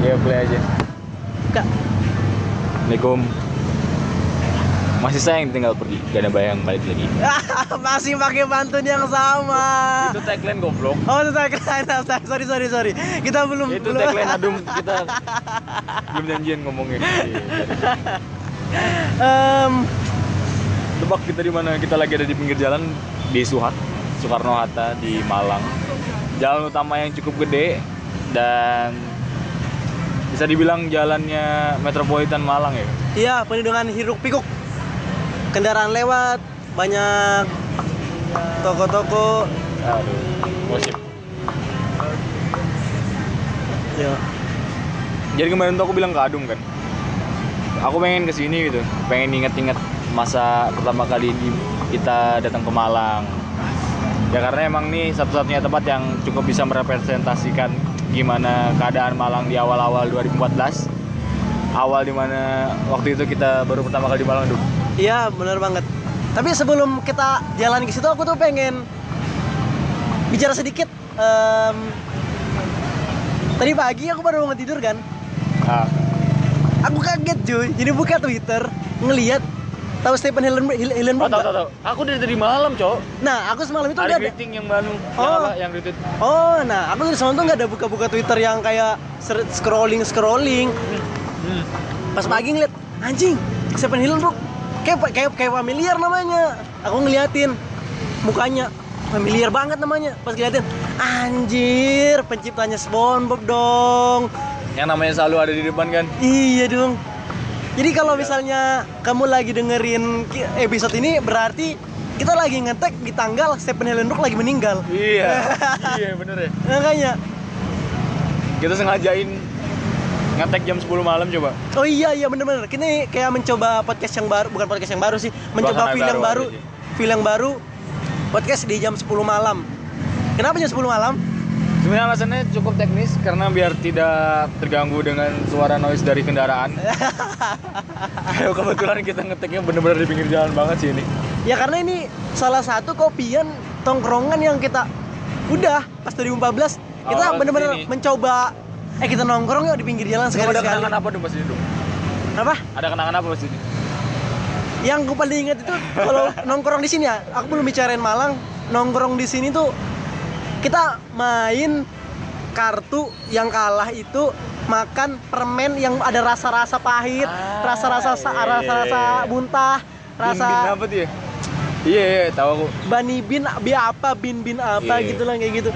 Ya play aja. Kak, Assalamualaikum. Masih sayang tinggal pergi, gak ada bayang balik lagi. masih pakai pantun yang sama. Itu tagline goblok. Oh, itu tagline. Sorry, sorry, sorry. Kita belum Itu belum. tagline adum kita belum janjian ngomongnya. Em, Tebak kita di mana? Kita lagi ada di pinggir jalan di Suhat, Soekarno Hatta di Malang. Jalan utama yang cukup gede dan bisa dibilang jalannya metropolitan Malang ya. Iya, penuh dengan hiruk pikuk. Kendaraan lewat, banyak toko-toko. Aduh, gosip. Ya. Jadi kemarin tuh aku bilang ke Adum kan, aku pengen ke sini gitu, pengen inget-inget masa pertama kali di, kita datang ke Malang. Ya karena emang nih satu-satunya tempat yang cukup bisa merepresentasikan gimana keadaan Malang di awal-awal 2014. Awal di mana waktu itu kita baru pertama kali di Malang Dum. Iya, benar banget. Tapi sebelum kita jalan ke situ, aku tuh pengen bicara sedikit. Em, tadi pagi aku baru bangun tidur kan. Nah, Aku kaget cuy. Jadi buka Twitter, ngelihat tahu Stephen Hillenburg, Hill- oh, Hillenburg tahu tahu tahu. Aku dari tadi malam, Cok. Nah, aku semalam itu Ada udah ada. yang baru, yang Oh. apa? Yang retweet. Oh, nah aku dari semalam tuh nggak ada buka-buka Twitter yang kayak scrolling scrolling. Hmm. Pas pagi ngeliat anjing Stephen Hillenburg kayak kayak kayak familiar namanya. Aku ngeliatin mukanya familiar banget namanya. Pas ngeliatin anjir penciptanya SpongeBob dong. Yang namanya selalu ada di depan kan. Iya dong. Jadi kalau Iya. misalnya kamu lagi dengerin episode ini berarti kita lagi ngetek di tanggal Stephen Hillenburg lagi meninggal. Iya. iya, bener ya. Makanya Kita sengajain ngetek jam 10 malam coba. Oh iya iya bener-bener. Kita kayak mencoba podcast yang baru, bukan podcast yang baru sih, mencoba feel yang baru feel yang baru. Podcast di jam 10 malam. Kenapa jam 10 malam? Sebenarnya alasannya cukup teknis karena biar tidak terganggu dengan suara noise dari kendaraan. Ayo kebetulan kita ngeteknya bener-bener di pinggir jalan banget sih ini. Ya karena ini salah satu kopian tongkrongan yang kita udah pas 2014 kita bener-bener mencoba eh kita nongkrong yuk di pinggir jalan sekali ada sekali. kenangan apa dong pas itu? Apa? Ada kenangan apa pas ini? Yang gue paling ingat itu kalau nongkrong di sini ya, aku belum bicarain Malang, nongkrong di sini tuh kita main kartu yang kalah itu makan permen yang ada rasa-rasa pahit, Ah, rasa-rasa iya, iya, rasa-rasa iya. muntah, Bin, bin rasa apa tuh ya? Iya, iya, tahu aku. bani bin bi apa bin bin apa Iya. gitu lah kayak gitu.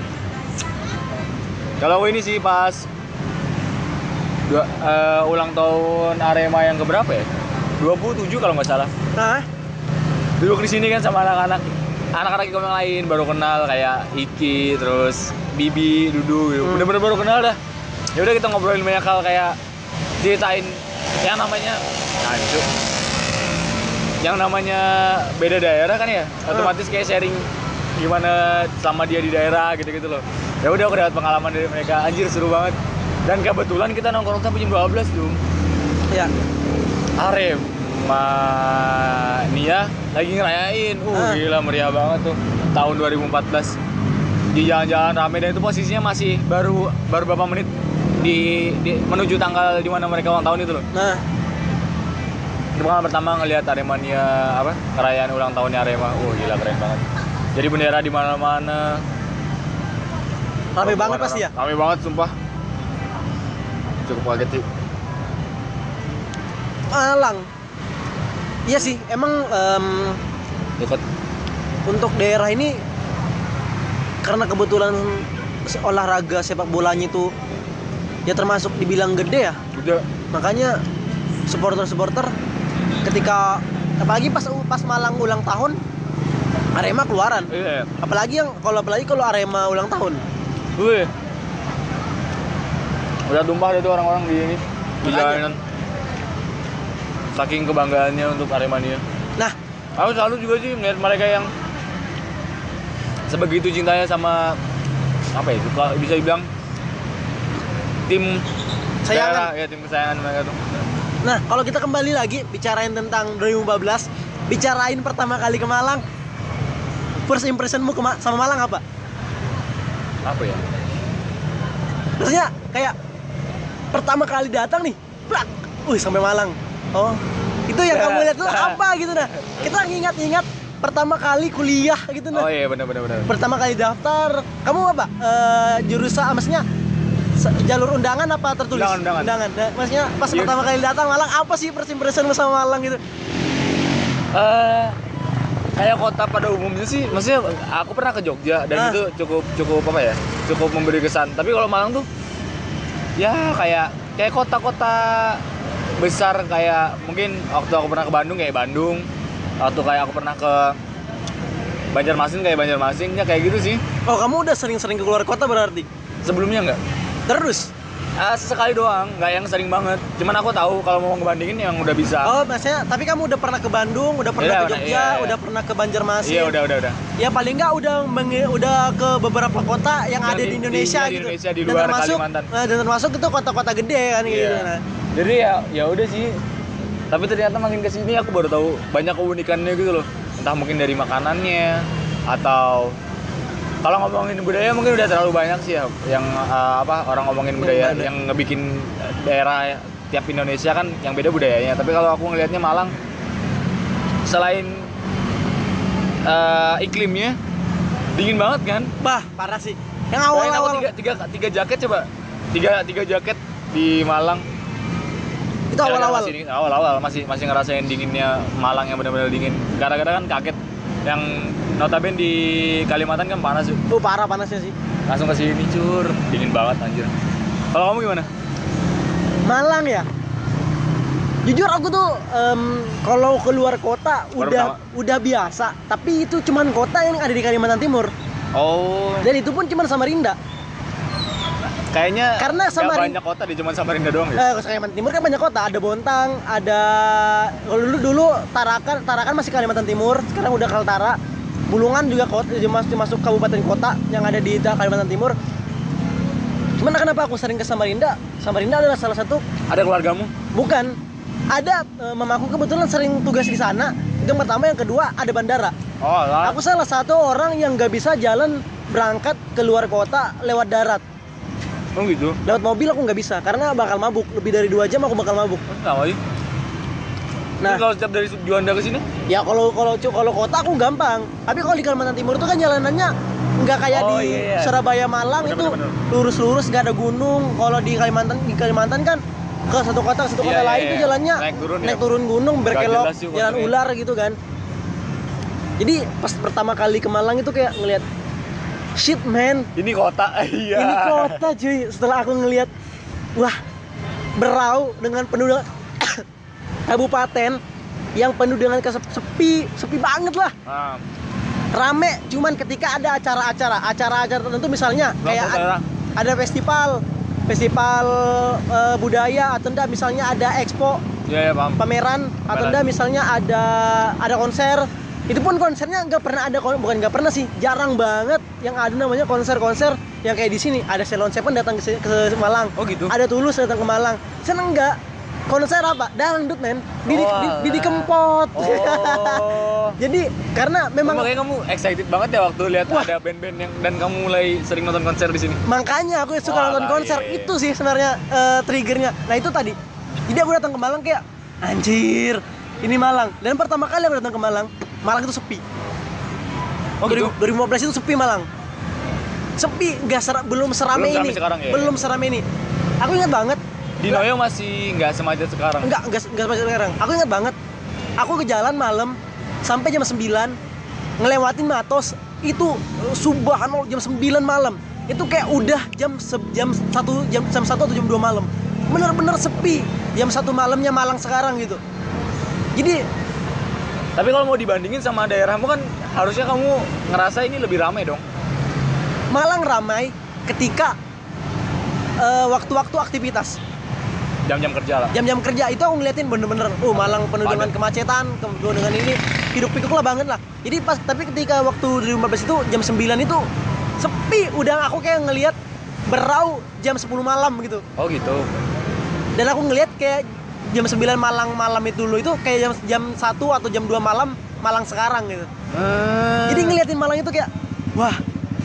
Kalau aku ini sih pas dua, eh, ulang tahun Arema yang keberapa ya? 27 kalau nggak salah. Nah, duduk di sini kan sama anak-anak anak-anak yang lain baru kenal kayak Iki terus Bibi Dudu gitu. Hmm. bener-bener baru kenal dah. Ya udah kita ngobrolin banyak hal kayak ceritain yang namanya Ancu yang namanya beda daerah kan ya? Otomatis kayak sharing gimana sama dia di daerah gitu-gitu loh. Ya udah aku dapat pengalaman dari mereka. Anjir seru banget. Dan kebetulan kita nongkrong sampai jam 12 tuh ya. Arema Nia lagi ngerayain. Uh, Ah. gila meriah banget tuh. Tahun 2014. Di jalan-jalan rame dan itu posisinya masih baru baru beberapa menit di, di menuju tanggal di mana mereka ulang tahun itu loh. Nah, Itu pengalaman pertama ngelihat Aremania apa? Perayaan ulang tahunnya Arema. Uh, gila keren banget. Jadi bendera di mana-mana. rame banget pasti ya. Rame banget sumpah. Cukup kaget sih. Malang. Iya sih, emang em, Dekat. untuk daerah ini karena kebetulan olahraga sepak bolanya itu ya termasuk dibilang gede ya Udah. makanya supporter-supporter ketika apalagi pas pas Malang ulang tahun Arema keluaran Iya. apalagi yang kalau apalagi kalau Arema ulang tahun Wih. Udah tumpah tuh orang-orang di ini di jalanan. Saking kebanggaannya untuk Aremania. nah Aku selalu juga sih melihat mereka yang sebegitu cintanya sama apa ya? Suka bisa dibilang tim Sayangan. daerah, ya tim kesayangan mereka tuh. nah kalau kita kembali lagi bicarain tentang 2014 bicarain pertama kali ke Malang first impressionmu ke Ma- sama Malang apa Apa ya? maksudnya kayak pertama kali datang nih plak wih sampai Malang oh itu yang kamu lihat tuh apa gitu nah kita ingat-ingat pertama kali kuliah gitu nah Oh iya benar benar benar. pertama kali daftar kamu apa Eh, jurusan maksudnya jalur undangan apa tertulis Undangan, undangan. Nah, maksudnya pas Iya. pertama kali datang Malang apa sih first impression lu sama Malang gitu Eh, kayak kota pada umumnya sih, maksudnya aku pernah ke Jogja dan Ah. itu cukup cukup apa ya, cukup memberi kesan. Tapi kalau Malang tuh, ya kayak kayak kota-kota besar kayak mungkin waktu aku pernah ke Bandung kayak Bandung, waktu kayak aku pernah ke Banjarmasin kayak Banjarmasin, ya kayak gitu sih. oh kamu udah sering-sering ke luar kota berarti Sebelumnya enggak. terus Ah, sesekali doang, nggak yang sering banget. Cuman aku tahu kalau mau ngebandingin yang udah bisa. oh maksudnya tapi kamu udah pernah ke Bandung udah pernah Iya, ke udah, Jogja iya, iya. udah pernah ke Banjarmasin Iya udah udah udah. ya paling nggak udah menge- udah ke beberapa kota yang Yang ada di- di di- Indonesia iya, di gitu Indonesia, di Dan luar termasuk, Kalimantan. nah, dan termasuk itu kota-kota gede kan gitu Iya. nah. Jadi ya ya udah sih. Tapi ternyata makin ke sini aku baru tahu banyak keunikannya gitu loh. Entah mungkin dari makanannya atau kalau ngomongin budaya mungkin udah terlalu banyak sih ya yang uh, apa orang ngomongin budaya mana? yang ngebikin daerah tiap Indonesia kan yang beda budayanya. Tapi kalau aku ngelihatnya Malang selain uh, iklimnya dingin banget kan? bah parah sih yang awal-awal tiga, tiga, tiga jaket coba tiga tiga jaket di Malang itu awal-awal awal-awal masih masih ngerasain dinginnya Malang yang benar-benar dingin. Gara-gara kan kaget yang notabene di Kalimantan kan panas tuh. tuh parah panasnya sih Langsung ke sini cur, dingin banget anjir. Kalau kamu gimana? Malang ya jujur aku tuh em, kalau keluar kota Baru udah pertama. udah biasa tapi itu cuman kota yang ada di Kalimantan Timur Oh, dan itu pun cuman Samarinda kayaknya Karena nggak Samarin- banyak kota di cuma Samarinda doang ya. Eh, Kalimantan Timur kan banyak kota, ada Bontang, ada kalau dulu dulu Tarakan, Tarakan masih Kalimantan Timur, sekarang udah Kaltara. Bulungan juga kota, masuk masuk kabupaten kota yang ada di Kalimantan Timur. Cuman kenapa aku sering ke Samarinda? Samarinda adalah salah satu Ada keluargamu? bukan ada eh, mamaku kebetulan sering tugas di sana. Itu yang pertama, yang kedua ada bandara. Oh, lah. Aku salah satu orang yang nggak bisa jalan berangkat ke luar kota lewat darat. Oh gitu. Lewat mobil aku nggak bisa karena bakal mabuk. Lebih dari dua jam aku bakal mabuk. Kenapa sih? Nah, kalau setiap dari Juanda ke sini? Ya kalau kalau kalau kota aku gampang. Tapi kalau di Kalimantan Timur itu kan jalanannya nggak kayak Oh, di iya, iya. Surabaya Malang Bener, itu lurus-lurus nggak ada gunung. Kalau di Kalimantan di Kalimantan kan ke satu kota ke satu Iya, kota iya, lain iya. itu jalannya Naik turun ya. naik turun gunung berkelok jalan ular gitu kan. Jadi pas pertama kali ke Malang itu kayak ngelihat shit man Ini kota. Iya. ini kota cuy setelah aku ngelihat wah berau dengan penuh dengan kabupaten yang penuh dengan kesep- sepi sepi banget lah Nah, rame cuman ketika ada acara-acara acara-acara tertentu misalnya kayak kelompok ad- daerah. ada festival festival eh, budaya atau enggak misalnya ada expo Iya, ya, paham. pameran atau Pameran. enggak misalnya ada ada konser itu pun konsernya nggak pernah ada bukan nggak pernah sih jarang banget yang ada namanya konser-konser yang kayak di sini ada Selon Seven datang ke, ke Malang Oh gitu. ada Tulus datang ke Malang seneng nggak konser apa dangdut men Didi, Oh, Di- Didi. Kempot Oh. jadi karena memang Makanya kamu excited banget ya waktu lihat Wah. ada band-band yang dan kamu mulai sering nonton konser di sini. makanya aku suka Wah, nonton lah, konser iya, iya. itu sih sebenarnya eh, triggernya nah itu tadi jadi aku datang ke Malang kayak anjir ini Malang dan pertama kali aku datang ke Malang Malang itu sepi. Oh gitu. 2000 2015 itu sepi Malang. Sepi nggak ser- belum serame Belum ini. sekarang ya? belum serame ini. Aku ingat banget. Di Noyo masih nggak semacet sekarang. enggak enggak enggak seperti sekarang. Aku ingat banget. Aku ke jalan malam sampai jam 9 ngelewatin Matos itu eh, subhanallah jam 9 malam. Itu kayak udah jam se- jam satu jam jam satu atau jam 2 malam. Bener-bener sepi. Jam satu malamnya Malang sekarang gitu. Jadi Tapi kalau mau dibandingin sama daerahmu kan harusnya kamu ngerasa ini lebih ramai dong. Malang ramai ketika eh, waktu-waktu aktivitas Jam-jam kerja lah. jam-jam kerja itu aku ngeliatin bener-bener oh Malang penuh dengan kemacetan penuh dengan ini hidup pikuk lah banget lah jadi pas tapi ketika waktu 2015 itu jam 9 itu sepi udah aku kayak ngelihat berau jam 10 malam gitu Oh gitu. dan aku ngelihat kayak jam 9 Malang malam itu dulu itu kayak jam jam 1 atau jam 2 malam Malang sekarang gitu Hmm. jadi ngeliatin Malang itu kayak wah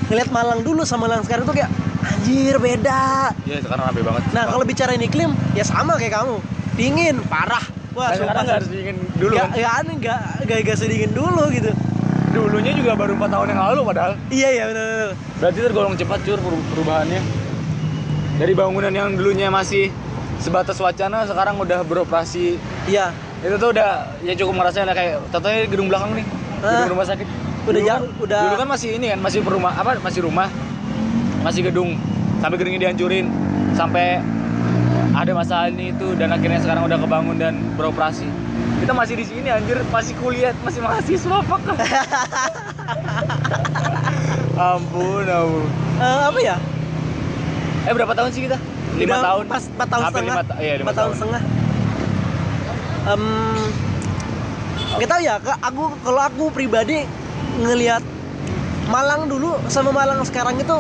ngeliat Malang dulu sama Malang sekarang tuh kayak Anjir beda. Iya sekarang rame banget. Nah kalau bicarain iklim ya sama kayak kamu. Dingin, parah. Wah, Nah, sekarang nggak harus dingin dulu Gak, kan? ya aneh, gak, gak, gak sedingin dulu gitu. Dulunya juga baru 4 tahun yang lalu padahal. Iya iya benar benar. Berarti tergolong cepat cur peru- perubahannya. Dari bangunan yang dulunya masih sebatas wacana sekarang udah beroperasi. Iya. Itu tuh udah ya cukup ngerasain lah kayak contohnya gedung belakang nih. Gedung Ah. rumah sakit. Udah jauh, kan- udah- Dulu kan masih ini kan masih perumah apa masih rumah. Masih gedung sampai gedungnya dihancurin sampai ada masalah ini itu dan akhirnya sekarang udah kebangun dan beroperasi. Kita masih di sini anjir, masih kuliah, masih mahasiswa apa ampun, ampun. Eh, apa ya? Eh berapa tahun sih kita? Lima Udah tahun. Pas 4 tahun Hampir setengah. lima iya, lima Empat tahun tahun. setengah. Nggak tahu ya, aku kalau aku pribadi ngelihat Malang dulu sama Malang sekarang itu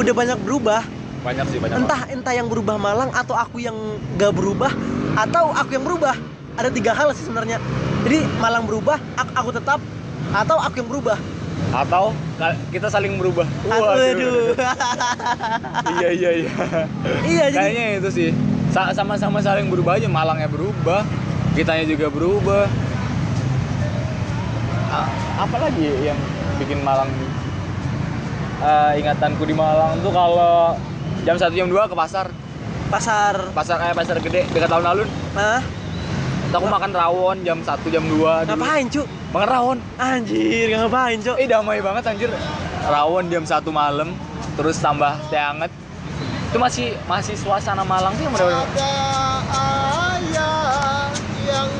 udah banyak berubah. Banyak sih banyak. Entah entah yang berubah Malang atau aku yang gak berubah atau aku yang berubah. Ada tiga hal sih sebenarnya. Jadi Malang berubah, aku, aku tetap atau aku yang berubah. Atau kita saling berubah. Aduh. iya iya iya. iya jadi Kayaknya itu sih. Sa- Sama-sama saling berubah aja. Malangnya berubah, kitanya juga berubah. A- apa lagi yang bikin Malang Eh, ingatanku di Malang tuh kalau jam 1 jam 2 ke pasar pasar. pasar kayak pasar gede dekat alun-alun Nah, Terus aku makan rawon jam 1 jam 2 dulu. ngapain, Cuk? makan rawon Anjir, ngapain, Cuk? Eh damai banget anjir. Rawon jam 1 malam, terus tambah teh hangat. Itu masih masih suasana Malang sih. Ada ayah yang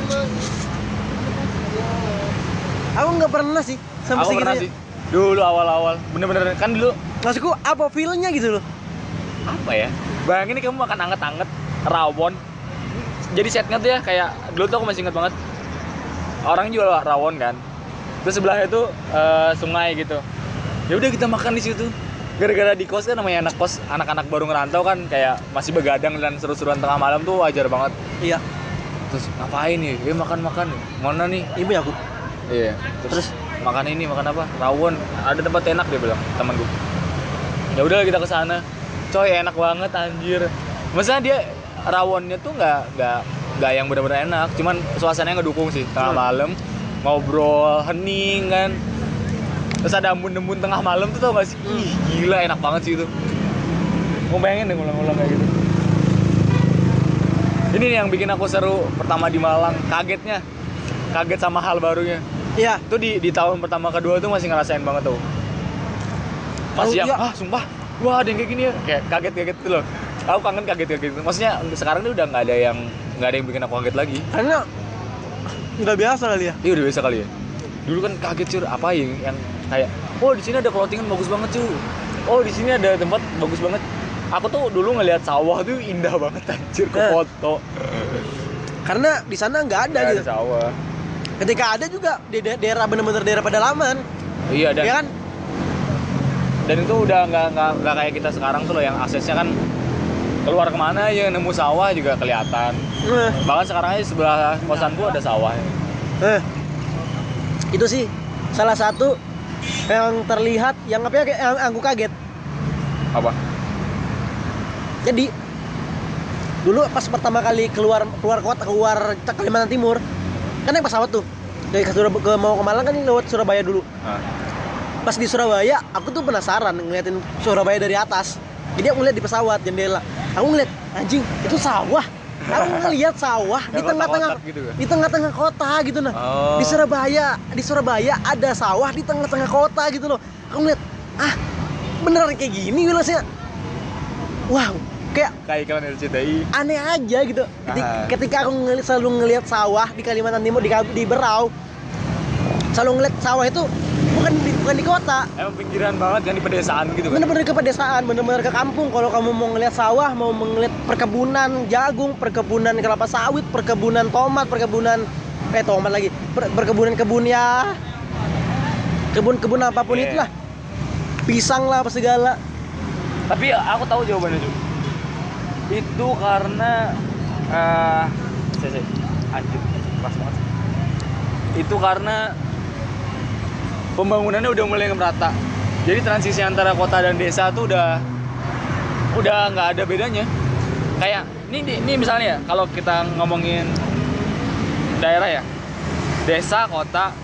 Aku nggak pernah sih sampai Aku pernah sih. Dulu awal-awal, bener-bener kan dulu Maksudku apa feelnya gitu loh? apa ya? Bayangin nih kamu makan anget-anget rawon. Jadi setnya tuh ya kayak dulu tuh aku masih inget banget. Orang jual rawon kan. Terus sebelahnya tuh eh, sungai gitu. Ya udah kita makan di situ. Gara-gara di kos kan namanya anak kos, anak-anak baru ngerantau kan kayak masih begadang dan seru-seruan tengah malam tuh wajar banget. Iya, Terus ngapain nih? Eh makan-makan. Mana nih? ibu ya aku. Iya. Terus makan ini, makan apa? Rawon. Ada tempat enak dia bilang, teman gue. Ya udah kita ke sana. Coy, enak banget anjir. Maksudnya dia rawonnya tuh nggak nggak nggak yang benar-benar enak, cuman suasananya ngedukung sih. Tengah Hmm. malam ngobrol hening kan. Terus ada embun-embun tengah malam tuh tau gak sih? Ih, gila enak banget sih itu. Mau bayangin deh ngulang-ngulang kayak gitu. Ini nih yang bikin aku seru pertama di Malang, kagetnya. Kaget sama hal barunya Iya. itu di di tahun pertama kedua tuh masih ngerasain banget tuh masih Oh, yang iya. ah sumpah wah ada yang kayak gini ya kayak kaget kaget gitu loh aku kangen kaget kaget gitu. Maksudnya sekarang tuh udah nggak ada yang nggak ada yang bikin aku kaget lagi. Karena nggak biasa kali ya. iya udah biasa kali ya. Dulu kan kaget cur. Apa yang yang kayak oh di sini ada clothingan bagus banget cu oh di sini ada tempat bagus banget. Aku tuh dulu ngelihat sawah tuh indah banget anjir ke Eh. foto. Karena di sana nggak ada Nggak gitu. ada sawah. Ketika ada juga di da- daerah bener-bener daerah pedalaman, iya dan ya kan? dan itu udah nggak nggak kayak kita sekarang tuh loh yang aksesnya kan keluar ke mana aja nemu sawah juga kelihatan. Eh, bahkan sekarang aja sebelah kosanku ada sawah. Eh. Itu sih salah satu yang terlihat yang apa ya yang aku kaget. apa? Jadi dulu pas pertama kali keluar keluar kota keluar Kalimantan Timur kan naik pesawat tuh. Dari ke, Surab- ke mau ke Malang kan lewat Surabaya dulu. Nah, pas di Surabaya aku tuh penasaran ngeliatin Surabaya dari atas jadi aku ngeliat di pesawat jendela. Aku ngeliat anjing itu sawah. Aku ngeliat sawah di tengah-tengah gitu kan? di tengah-tengah kota gitu nah. Oh. di Surabaya di Surabaya ada sawah di tengah-tengah kota gitu loh. Aku ngeliat ah beneran kayak gini wilasnya wow kayak kayak iklan RCTI aneh aja gitu. Keti- ketika aku ngeli- selalu ngelihat sawah di Kalimantan Timur di, di Berau selalu ngeliat sawah itu bukan di, kota. Emang pinggiran banget kan di pedesaan gitu kan? Bener-bener ke pedesaan bener-bener ke kampung. Kalau kamu mau ngeliat sawah mau ngeliat perkebunan jagung perkebunan kelapa sawit perkebunan tomat perkebunan eh tomat lagi per- perkebunan kebun ya. Kebun-kebun apa pun Iya. itulah. Pisang lah apa segala. Tapi aku tahu jawabannya cuy itu karena eh saya saya anjir keras banget. Itu karena pembangunannya udah mulai merata jadi transisi antara kota dan desa tuh udah udah nggak ada bedanya kayak ini ini misalnya ya kalau kita ngomongin daerah ya desa kota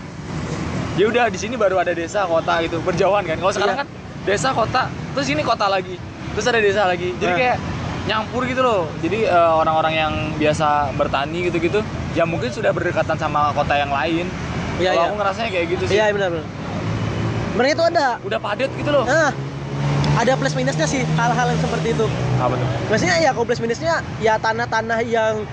ya udah di sini baru ada desa kota gitu berjauhan kan kalau sekarang Iya. kan desa kota terus ini kota lagi terus ada desa lagi jadi Nah. kayak nyampur gitu loh jadi eh, orang-orang yang biasa bertani gitu-gitu ya mungkin sudah berdekatan sama kota yang lain Iya, kalau iya. aku ngerasanya kayak gitu sih Iya benar benar. Sebenarnya itu ada. udah padat gitu loh Nah, ada plus minusnya sih hal-hal yang seperti itu. apa tuh Maksudnya ya kalau plus minusnya ya tanah-tanah yang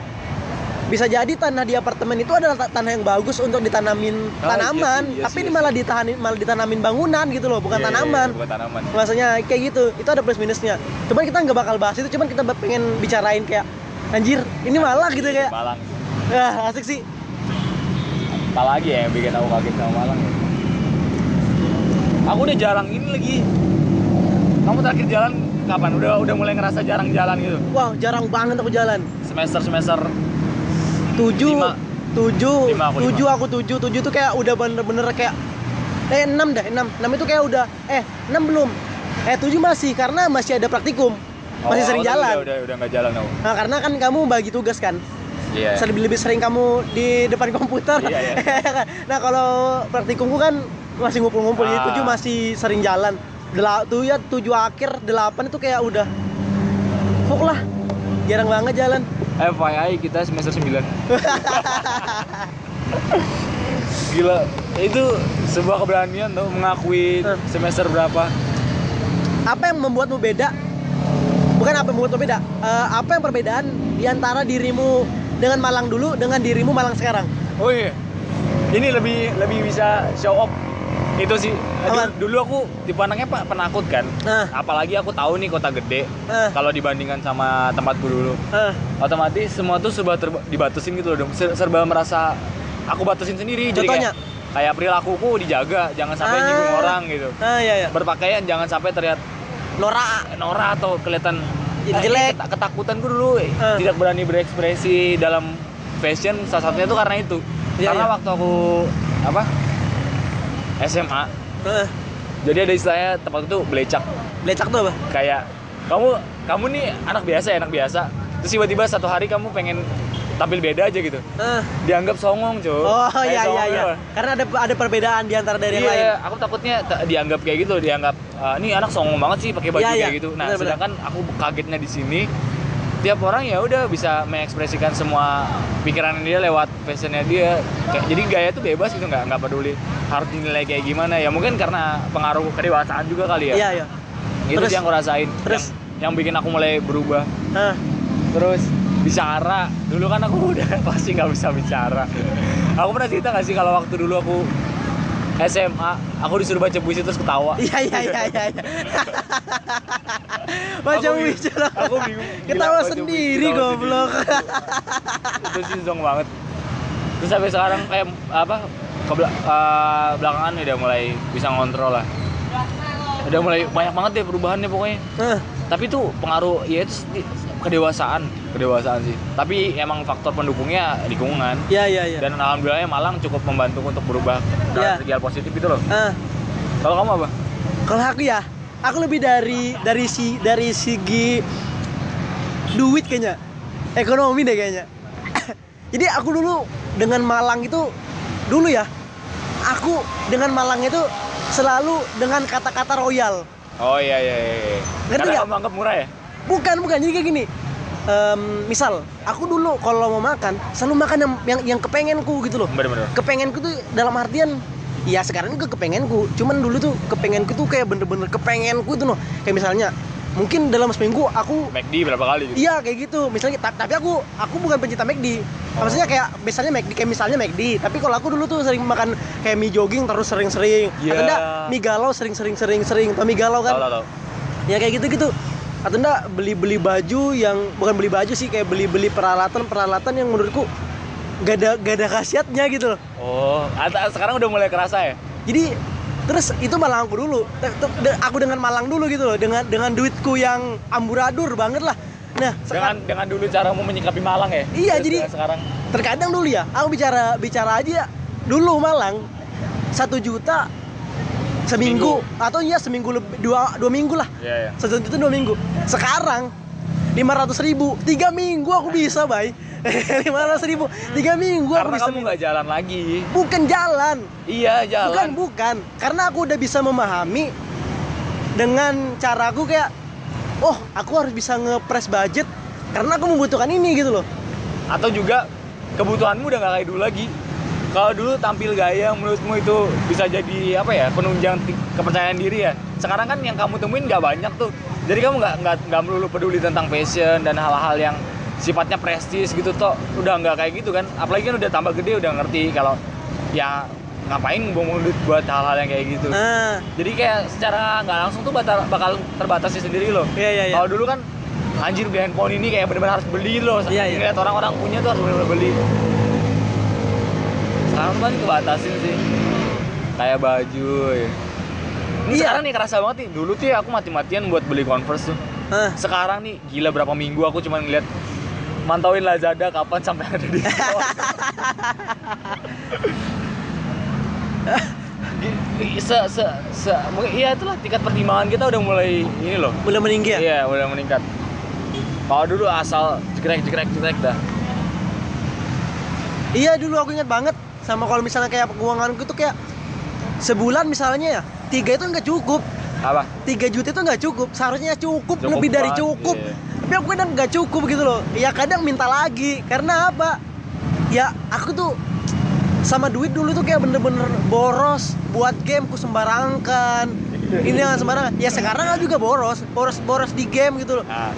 bisa jadi tanah di apartemen itu adalah ta- tanah yang bagus untuk ditanamin Oh, tanaman, iya iya tapi sih, ini iya malah ditanamin malah ditanamin bangunan gitu loh, bukan Iya, iya, tanaman. iya, bukan tanaman Maksudnya kayak gitu, itu ada plus minusnya. Cuman kita nggak bakal bahas itu, cuman kita pengen bicarain kayak anjir, ini malah gitu kayak. Malang Ah, asik sih. apalagi ya yang bikin aku kaget sama Malang ya aku udah jarang ini lagi. Kamu terakhir jalan kapan? Udah udah mulai ngerasa jarang jalan gitu? Wah, jarang banget aku jalan. semester semester tujuh Lima. tujuh Lima aku, tujuh aku tujuh. Tujuh tuh kayak udah bener-bener kayak eh enam dah enam. Enam itu kayak udah eh enam belum. Eh tujuh masih karena masih ada praktikum. Masih Oh, sering jalan udah udah udah nggak jalan aku nah karena kan kamu bagi tugas kan? Iya. Lebih lebih sering kamu di depan komputer. Iya, iya. nah kalau praktikumku kan masih ngumpul-ngumpul. Jadi Ah. tujuh masih sering jalan. Dela tuh ya tujuh akhir delapan itu kayak udah Fuk lah. Jarang banget jalan. FYI kita semester 9 Gila, itu sebuah keberanian tuh mengakui semester berapa. Apa yang membuatmu beda? Bukan apa yang membuatmu beda eh, apa yang perbedaan di antara dirimu dengan Malang dulu dengan dirimu Malang sekarang? Oh iya. Ini lebih lebih bisa show off. Itu sih. Aman. dulu aku tipe anaknya Pak penakut kan. Nah. Apalagi aku tahu nih kota gede. Eh. Kalau dibandingkan sama tempatku dulu, Eh, otomatis semua tuh serba dibatasin gitu loh dong. Ser- Serba merasa aku batasin sendiri. Jadi Contohnya? kayak, kayak perilakuku dijaga, jangan sampai Ah. nyinggung orang gitu. nah ya ya Berpakaian jangan sampai terlihat Nora norak atau kelihatan Jadi eh, jelek. ket- Ketakutanku dulu eh, Eh. tidak berani berekspresi dalam fashion salah satunya itu karena itu. Iya, karena iya. waktu aku apa SMA, Eh, jadi ada istilahnya tempat itu belecak. lecak tuh apa Kayak kamu kamu nih anak biasa ya, anak biasa. Terus tiba-tiba satu hari kamu pengen tampil beda aja gitu. Eh, Dianggap songong, cuy. oh Kayak iya iya iya karena ada ada perbedaan di antara dari yang lain Iya, aku takutnya ta- dianggap kayak gitu, dianggap "Ah, ini anak songong banget sih pakai baju Iya, kayak iya. gitu. Nah, benar. sedangkan aku kagetnya di sini tiap orang ya udah bisa mengekspresikan semua pikiran dia lewat fashionnya dia. Kayak, jadi gaya tuh bebas gitu nggak nggak peduli harus dinilai kayak gimana ya. Mungkin karena pengaruh kedewasaan juga kali ya. iya iya Itu Terus- sih yang aku rasain. terus- yang, yang bikin aku mulai berubah. Eh, Terus bicara, dulu kan aku udah pasti nggak bisa bicara. Aku pernah cerita nggak sih kalau waktu dulu aku SMA, aku disuruh baca puisi terus ketawa. iya iya iya iya iya. Aku bingung- bicara aku bingung. Ketawa baca sendiri puisi, ketawa goblok Itu sih zong banget. Terus sampai sekarang kayak apa? Ke bela- eh, belakangan udah mulai bisa ngontrol lah. Udah mulai banyak banget deh perubahannya pokoknya. Eh, Tapi itu pengaruh ya itu kedewasaan, kedewasaan sih. Tapi emang faktor pendukungnya lingkungan. iya iya iya dan alhamdulillahnya Malang cukup membantu untuk berubah dalam segi hal positif itu loh Eh, kalau kamu apa Kalau aku ya, aku lebih dari dari si dari segi duit kayaknya, ekonomi deh kayaknya. Jadi aku dulu dengan Malang itu dulu ya, aku dengan Malang itu selalu dengan kata-kata royal. oh iya iya iya, iya. Ngerti karena nggak? kamu anggap murah ya Bukan bukan. Jadi kayak gini. Em, misal aku dulu kalau mau makan selalu makan yang yang, yang kepengenku gitu loh. bener-bener. Kepengenku tuh dalam artian ya sekarang juga kepengenku. Cuman dulu tuh kepengenku tuh kayak bener-bener kepengenku tuh loh kayak misalnya mungkin dalam seminggu aku McD berapa kali gitu? Iya kayak gitu. Misalnya ta- tapi aku aku bukan pencinta McD maksudnya kayak misalnya McD kayak misalnya McD tapi kalau aku dulu tuh sering makan kayak mie jogging terus sering-sering. Iya. atau enggak mie galau sering-sering sering-sering atau mie galau tau kan tau tau ya kayak gitu-gitu atau enggak beli-beli baju yang bukan beli baju sih kayak beli-beli peralatan-peralatan yang menurutku gak ada gak ada khasiatnya gitu loh. Oh sekarang udah mulai kerasa ya? Jadi terus itu Malang aku dulu aku dengan Malang dulu gitu loh dengan dengan duitku yang amburadur banget lah. Nah dengan sekarang dengan dulu caramu menyikapi Malang ya? Iya, Terus jadi- sekarang. terkadang dulu ya aku bicara bicara aja dulu Malang satu juta seminggu. Atau iya seminggu lebih dua dua minggu lah. Iya, iya. season itu dua minggu. Sekarang lima ratus ribu. Tiga minggu aku bisa bay. lima ratus ribu. Tiga minggu aku Karena bisa kamu nggak jalan lagi. bukan jalan. Iya, bukan jalan. bukan karena aku udah bisa memahami dengan caraku kayak oh aku harus bisa ngepres budget karena aku membutuhkan ini gitu loh. Atau juga kebutuhanmu udah nggak kayak dulu lagi. Kalau dulu tampil gaya menurutmu itu bisa jadi apa ya penunjang kepercayaan diri ya. Sekarang kan yang kamu temuin nggak banyak tuh. Jadi kamu nggak nggak nggak melulu peduli tentang fashion dan hal-hal yang sifatnya prestis gitu toh udah nggak kayak gitu kan. Apalagi kan udah tambah gede udah ngerti kalau ya ngapain buang duit buat hal-hal yang kayak gitu. nah Jadi kayak secara nggak langsung tuh bakal, bakal terbatasi sendiri loh. iya iya iya Kalau dulu kan anjir beli handphone ini kayak benar-benar harus beli loh. Iya, iya. Ngeliat orang-orang punya tuh harus benar-benar beli. Sekarang kan kebatasin sih. Kayak baju ya. Ini Iya. sekarang nih kerasa banget nih. Dulu tuh ya aku mati-matian buat beli Converse tuh. Hah. Sekarang nih gila berapa minggu aku cuma ngeliat mantauin Lazada kapan sampai ada di se se se mungkin iya itulah tingkat pertimbangan kita udah mulai ini loh mulai meninggi ya Iya, udah meningkat. Kalau dulu asal jekrek jekrek jekrek dah. Iya dulu aku ingat banget sama kalau misalnya kayak keuanganku tuh kayak sebulan misalnya ya tiga itu nggak cukup. Apa? tiga juta itu nggak cukup. Seharusnya cukup, Cukup lebih dari cukup. iya. tapi aku kadang nggak cukup gitu loh. Ya kadang minta lagi. Karena apa? Ya aku tuh sama duit dulu tuh kayak bener-bener boros buat game ku sembarangkan. Ini yang sembarangan ya sekarang aku juga boros boros boros di game gitu loh. Nah,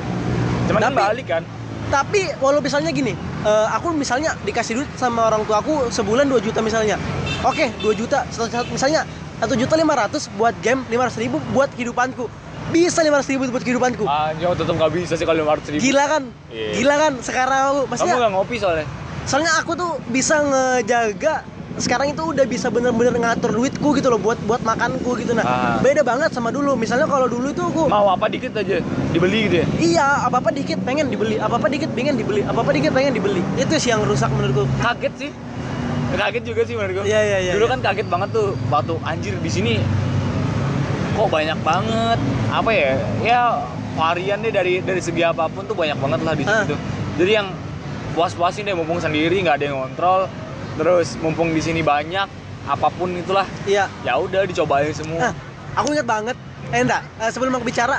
cuman kan balik kan. Tapi walau misalnya gini eh, aku misalnya dikasih duit sama orang tua aku sebulan 2 juta misalnya oke 2 juta satu, misalnya satu juta lima ratus buat game lima ratus ribu buat kehidupanku bisa lima ratus ribu buat kehidupanku Anjir, tetep nggak bisa sih kalau 500 ribu. gila kan Iya. gila kan sekarang aku Kamu maksudnya nggak ngopi soalnya. soalnya aku tuh bisa ngejaga sekarang itu udah bisa bener-bener ngatur duitku gitu loh buat buat makanku gitu nah Ah. beda banget sama dulu misalnya kalau dulu itu aku Mau apa dikit aja dibeli gitu ya. iya apa apa dikit pengen dibeli apa apa dikit pengen dibeli apa apa dikit pengen dibeli itu sih yang rusak menurutku Kaget sih. Kaget juga sih menurutku. Iya, iya, iya, Dulu iya. kan kaget banget tuh waktu anjir di sini kok banyak banget apa ya? Ya varian deh dari dari segi apa pun tuh banyak banget lah di sini Ah. Jadi yang puas-puasin deh mumpung sendiri nggak ada yang ngontrol. Terus mumpung di sini banyak apa pun itulah iya ya udah dicobain semua. Nah, aku ingat banget. Eh enggak, eh, sebelum aku bicara,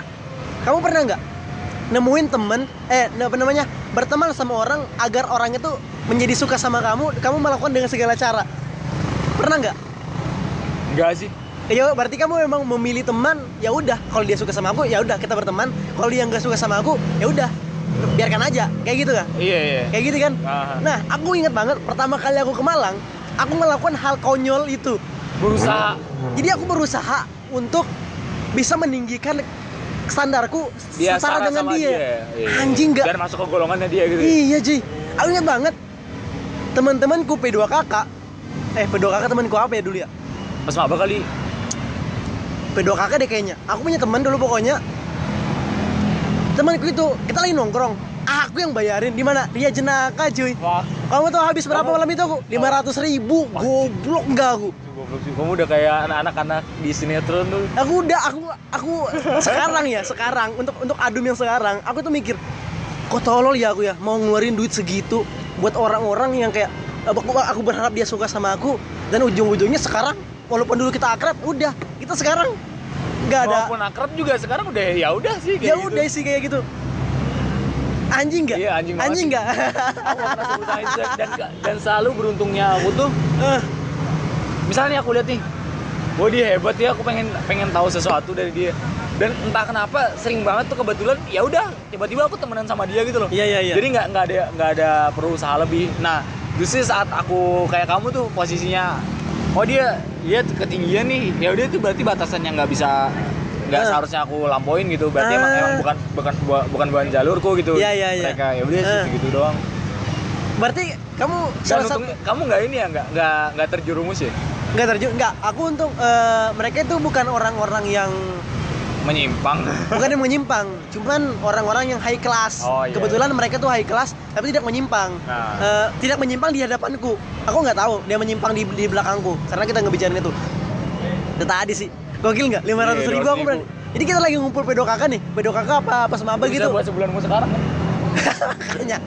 kamu pernah nggak nemuin temen, eh apa namanya, berteman sama orang agar orang itu menjadi suka sama kamu, kamu melakukan dengan segala cara. Pernah nggak? Enggak sih. Ya berarti kamu memang memilih teman, ya udah. Kalau dia suka sama aku, ya udah kita berteman. Kalau dia nggak suka sama aku, ya udah, biarkan aja. Kayak gitu kan? Iya iya. Kayak gitu kan? Ah. Nah, aku ingat banget pertama kali aku ke Malang, aku melakukan hal konyol itu. berusaha Jadi aku berusaha untuk bisa meninggikan standarku dia setara setara dengan sama dia. Iya. Anjing nggak? Biar masuk ke golongannya dia gitu. Iya, Ji. Aku ingat banget. Teman-temanku P2KK. Eh, P2KK temanku apa ya dulu ya? Pas maba kali. P2KK deh kayaknya. Aku punya teman dulu pokoknya. Temanku itu, kita lagi nongkrong. Aku yang bayarin di mana? Dia jenaka, cuy. Wah, Kamu tahu habis berapa Kamu- malam itu aku? 500 ribu. Goblok enggak aku? goblok sih. Kamu udah kayak anak-anak anak di sinetron tuh. aku udah aku aku sekarang ya sekarang untuk untuk adum yang sekarang aku tuh mikir kok tolol ya aku ya mau ngeluarin duit segitu buat orang-orang yang kayak aku, aku berharap dia suka sama aku dan ujung-ujungnya sekarang walaupun dulu kita akrab udah kita sekarang nggak ada Walaupun akrab juga sekarang udah ya udah sih ya gitu. udah sih kayak gitu anjing nggak Iya, anjing anjing nggak dan dan selalu beruntungnya aku tuh Eh, misalnya aku lihat nih Wah dia hebat ya, aku pengen pengen tahu sesuatu dari dia. Dan entah kenapa sering banget tuh kebetulan ya udah tiba-tiba aku temenan sama dia gitu loh. iya iya iya Jadi nggak nggak ada nggak ada perusaha lebih. Nah justru saat aku kayak kamu tuh posisinya, oh dia dia ketinggian nih, ya udah itu berarti batasan yang nggak bisa nggak Ah. seharusnya aku lampauin gitu. Berarti emang, Ah. emang bukan bukan bukan bukan jalurku gitu. Iya, iya, iya. Mereka ya udah Ah. gitu doang. berarti kamu salah satu kamu nggak ini ya nggak nggak nggak terjerumus ya nggak terjun nggak aku untuk eh, mereka itu bukan orang-orang yang menyimpang. bukan yang menyimpang cuman orang-orang yang high class Oh, iya. kebetulan mereka tuh high class tapi tidak menyimpang Nah. Eh, tidak menyimpang di hadapanku aku nggak tahu dia menyimpang di, di belakangku karena kita ngebicarain itu itu tadi sih Gokil nggak? Lima ratus Iya, ribu aku 200.000. berani. Jadi kita lagi ngumpul pedo kakak nih, pedo kakak apa pas maba gitu. buat sebulan mau sekarang kan Makanya,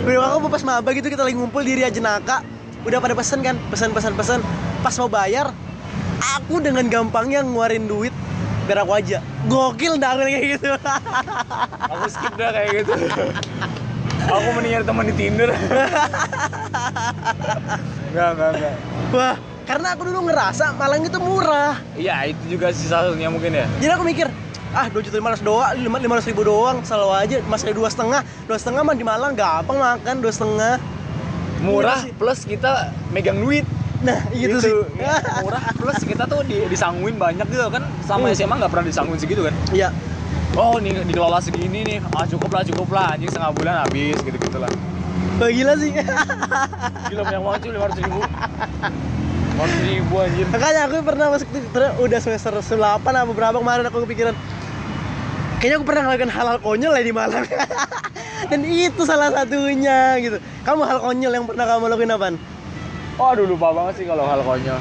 pedo kakak apa pas maba gitu kita lagi ngumpul di Ria Jenaka. Udah pada pesen kan, pesan pesan pesan. Pas mau bayar, aku dengan gampangnya ngeluarin duit biar aku aja. Gokil dah kayak gitu. aku skip dah kayak gitu aku mendingan teman di Tinder enggak enggak enggak Wah, karena aku dulu ngerasa Malang itu murah. iya itu juga sih satunya mungkin ya Jadi aku mikir, ah dua juta lima ratus doang, lima lima ratus ribu doang, selalu aja masih dua setengah, dua setengah mah di Malang gampang makan dua setengah. murah Iya sih. plus kita megang duit Nah gitu, sih. Ya, murah plus kita tuh di, disangguin banyak gitu kan sama Hmm. SMA nggak pernah disangguin segitu kan Iya. oh nih dikelola segini nih ah cukup lah cukup lah anjing setengah bulan habis gitu gitu lah Wah, gila sih. gila banyak banget lima ratus ribu lima ratus ribu anjir Makanya aku pernah masuk udah semester 8 apa berapa kemarin aku kepikiran Kayaknya aku pernah ngelakuin hal-hal konyol ya di Malang Dan itu salah satunya gitu Kamu hal konyol yang pernah kamu lakuin apaan? Waduh lupa banget sih kalau hal konyol.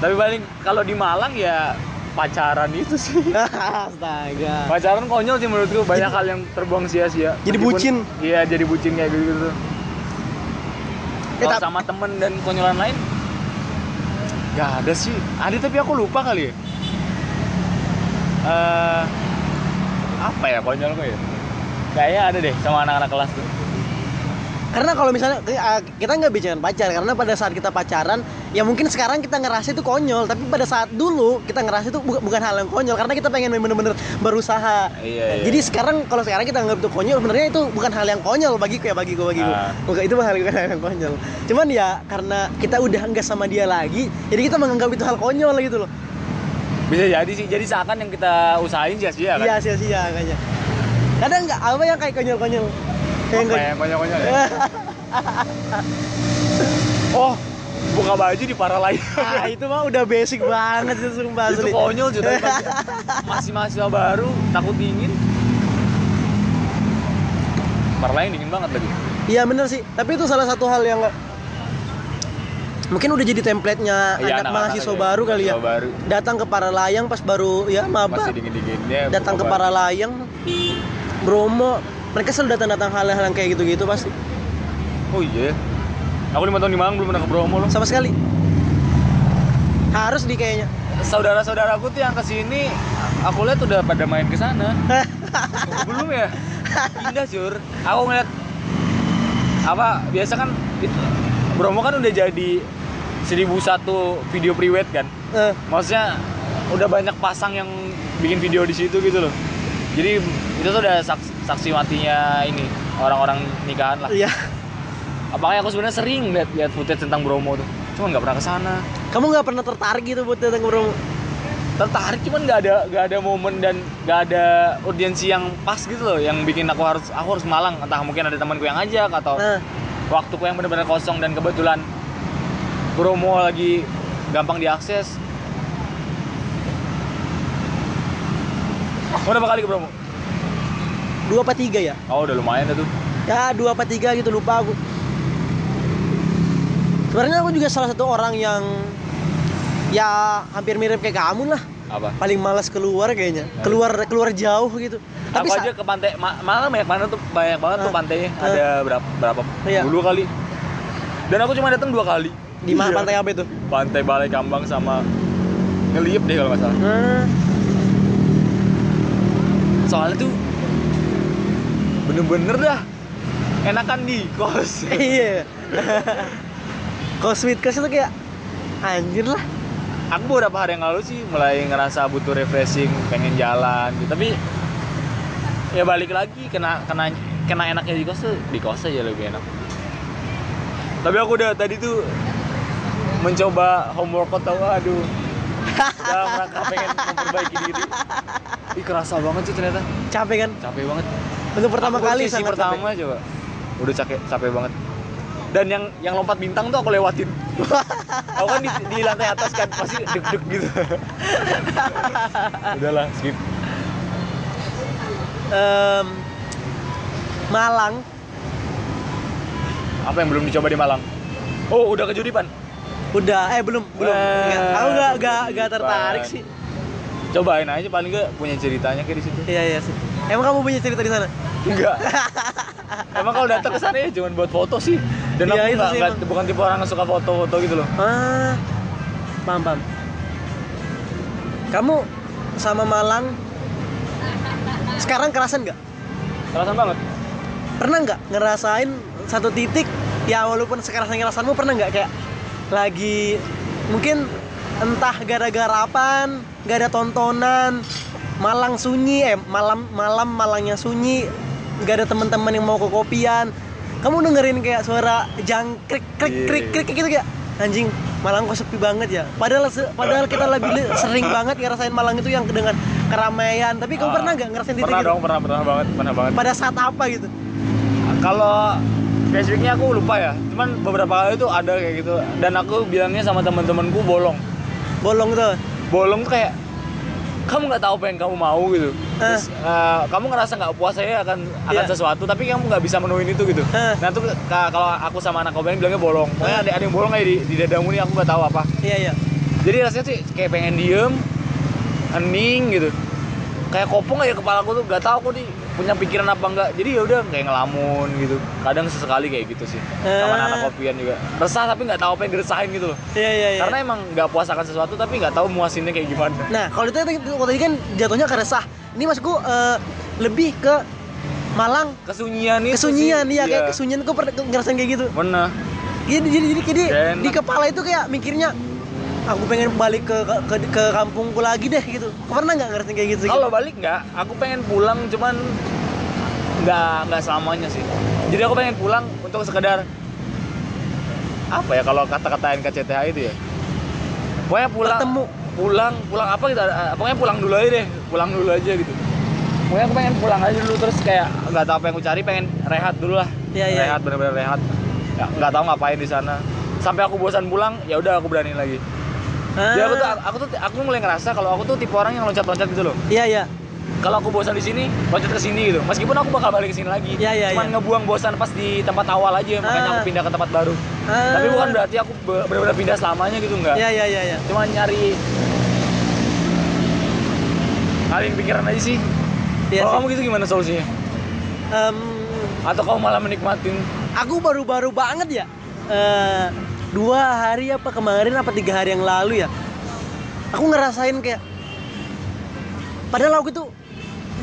Tapi paling kalau di Malang ya pacaran itu sih. Astaga Pacaran konyol sih menurutku banyak hal yang terbuang sia-sia. Jadi bucin. Iya jadi bucin kayak gitu gitu. Eh, Kalau tap- sama temen dan konyolan lain Gak ada sih. Ada tapi aku lupa kali ya. Eh apa ya konyolku ya? Kayaknya ada deh sama anak-anak kelas tuh. Karena kalau misalnya eh, kita nggak bicara pacar karena pada saat kita pacaran ya mungkin sekarang kita ngerasa itu konyol tapi pada saat dulu kita ngerasa itu bukan, bukan hal yang konyol karena kita pengen bener-bener berusaha. Iya, iya. Jadi sekarang kalau sekarang kita anggap itu konyol sebenarnya itu bukan hal yang konyol bagiku ya bagiku bagiku. Ah. Bukan itu bukan hal yang konyol. Cuman ya karena kita udah enggak sama dia lagi jadi kita menganggap itu hal konyol gitu loh. Bisa jadi sih. Jadi seakan yang kita usahain sia-sia kan. Iya sia-sia kayaknya. Kadang nggak apa yang kayak konyol-konyol. Kayak konyol-konyol ya? Oh, buka baju di para lain. ah, itu mah udah basic banget itu sumpah itu konyol juga masih mahasiswa baru takut dingin para lain dingin banget lagi Iya bener sih, tapi itu salah satu hal yang mungkin udah jadi template-nya Iya, anak anak-anak mahasiswa ya, baru kali ya. baru. Datang ke para layang pas baru ya maba. Datang ke para layang Bromo, mereka selalu datang-datang hal-hal yang kayak gitu-gitu pasti. oh iya. Aku lima tahun di Malang belum pernah ke Bromo loh. Sama sekali. Harus di kayaknya. saudara-saudaraku tuh yang ke sini aku lihat udah pada main ke sana. Belum ya? Indah sur. Aku ngeliat apa biasa kan itu Bromo kan udah jadi 1001 video priwet kan? Eh, maksudnya udah banyak pasang yang bikin video di situ gitu loh. Jadi itu tuh udah saksi, saksi matinya ini orang-orang nikahan lah Iya. apakah aku sebenarnya sering lihat lihat footage tentang Bromo tuh cuman nggak pernah ke sana Kamu nggak pernah tertarik gitu buat datang ke Bromo? tertarik cuman nggak ada nggak ada momen dan nggak ada audiensi yang pas gitu loh yang bikin aku harus aku harus Malang entah mungkin ada temanku yang ngajak atau Nah, waktuku yang benar-benar kosong dan kebetulan Bromo lagi gampang diakses Oh, berapa kali ke Bromo? Dua apa tiga ya? Oh udah lumayan tuh Ya dua apa tiga gitu lupa aku. Sebenarnya aku juga salah satu orang yang ya hampir mirip kayak kamu lah. Apa? Paling malas keluar kayaknya. Keluar keluar jauh gitu. Tapi aku aja ke pantai Ma Malang banyak mana tuh banyak banget tuh Ah. pantainya Ah. ada berapa berapa Iya. dulu kali dan aku cuma datang dua kali di mana Iya. pantai apa itu? pantai Balai Kambang sama ngeliep deh kalau nggak salah Hmm. soalnya tuh bener-bener dah. Enakan di kos. Iya. Sweet crush itu kayak anjir lah. aku beberapa hari yang lalu sih mulai ngerasa butuh refreshing pengen jalan gitu. Tapi ya balik lagi kena kena kena enaknya di kos tuh di kos aja lebih enak. Tapi aku udah tadi tuh mencoba home workout tau aduh. Dalam rangka pengen memperbaiki diri. Ih kerasa banget sih ternyata. Capek kan? capek banget Untuk pertama Aku kali sangat pertama coba. Udah capek capek banget. Dan yang yang lompat bintang tuh aku lewatin. Aku kan di, di lantai atas kan pasti deg-deg gitu. Udahlah skip. Em, Malang. Apa yang belum dicoba di Malang? Oh udah ke Juripan udah eh belum belum. Aku gak gak gak tertarik sih. Cobain aja paling nggak punya ceritanya kayak di situ. Iya iya sih. Emang kamu punya cerita di sana? enggak emang kalau datang ke sana ya cuma buat foto sih dan Iya, aku itu nggak sih nggak- emang. bukan tipe orang yang suka foto-foto gitu loh Ah, paham paham. Kamu sama Malang sekarang kerasan nggak? kerasan banget Pernah nggak ngerasain satu titik ya walaupun sekerasan kerasanmu pernah nggak kayak lagi mungkin entah gara-gara apaan, nggak ada tontonan, Malang sunyi, eh malam malam Malangnya sunyi, nggak ada teman-teman yang mau ke kopian. Kamu dengerin kayak suara jangkrik krik krik krik kayak gitu kayak anjing Malang kok sepi banget ya. Padahal padahal kita lebih sering banget ngerasain Malang itu yang dengan keramaian. Tapi kamu Ah, pernah nggak ngerasain titik pernah gitu? dong pernah pernah banget pernah banget Pada saat apa gitu? kalau spesifiknya aku lupa ya cuman beberapa kali itu ada kayak gitu dan aku bilangnya sama teman-temanku bolong Bolong tuh. bolong tuh kayak kamu nggak tahu apa yang kamu mau gitu. Terus eh, kamu ngerasa nggak puas saya akan akan Iya. sesuatu tapi kamu nggak bisa menuhin itu gitu. Eh. nah tuh ka- kalau aku sama anak koben bilangnya bolong. Pokoknya ada, ada yang bolong kayak di, di dadamu nih aku nggak tahu apa. Iya iya. jadi rasanya sih kayak pengen diem hening gitu kayak kopong aja kepala aku tuh nggak tahu aku nih punya pikiran apa enggak jadi ya udah kayak ngelamun gitu. Kadang sesekali kayak gitu sih. Sama Eh. anak kopian juga. Resah tapi nggak tahu apa yang diresahin gitu loh. Iya iya iya. karena emang nggak puas akan sesuatu tapi nggak tahu muasinnya kayak gimana. Nah, kalau itu waktu tadi kan jatuhnya ke resah. Ini maksudku eh, lebih ke Malang. Kesunyian itu kesunyian sih, ya iya. kayak kesunyian. Kok pernah ngerasain kayak gitu. bener Jadi jadi jadi, jadi di kepala itu kayak mikirnya aku pengen balik ke ke, ke, kampungku lagi deh gitu. Kau pernah nggak ngerasain kayak gitu? kalau balik nggak aku pengen pulang cuman nggak nggak selamanya sih jadi aku pengen pulang untuk sekedar apa ya kalau kata-kata NKCTH itu ya pokoknya pulang Bertemu. pulang pulang apa gitu pokoknya pulang dulu aja deh pulang dulu aja gitu pokoknya aku pengen pulang aja dulu terus kayak nggak tahu apa yang aku cari pengen rehat dulu lah Iya, iya. rehat bener-bener rehat Ya, nggak tahu ngapain di sana sampai aku bosan pulang ya udah aku berani lagi Ah, jadi aku tuh aku tuh aku mulai ngerasa kalau aku tuh tipe orang yang loncat-loncat gitu loh. Iya iya. kalau aku bosan di sini loncat ke sini gitu. Meskipun aku bakal balik ke sini lagi. Iya, iya, cuman iya. ngebuang bosan pas di tempat awal aja makanya Ah. aku pindah ke tempat baru. Ah. tapi bukan berarti aku be- benar-benar pindah selamanya gitu enggak. Iya iya iya iya. cuma nyari ngalihin pikiran aja sih. Iya kalau kamu gitu gimana solusinya? Em, atau kamu malah menikmatin? Aku baru-baru banget ya eh, dua hari apa kemarin apa tiga hari yang lalu ya? Aku ngerasain kayak padahal aku itu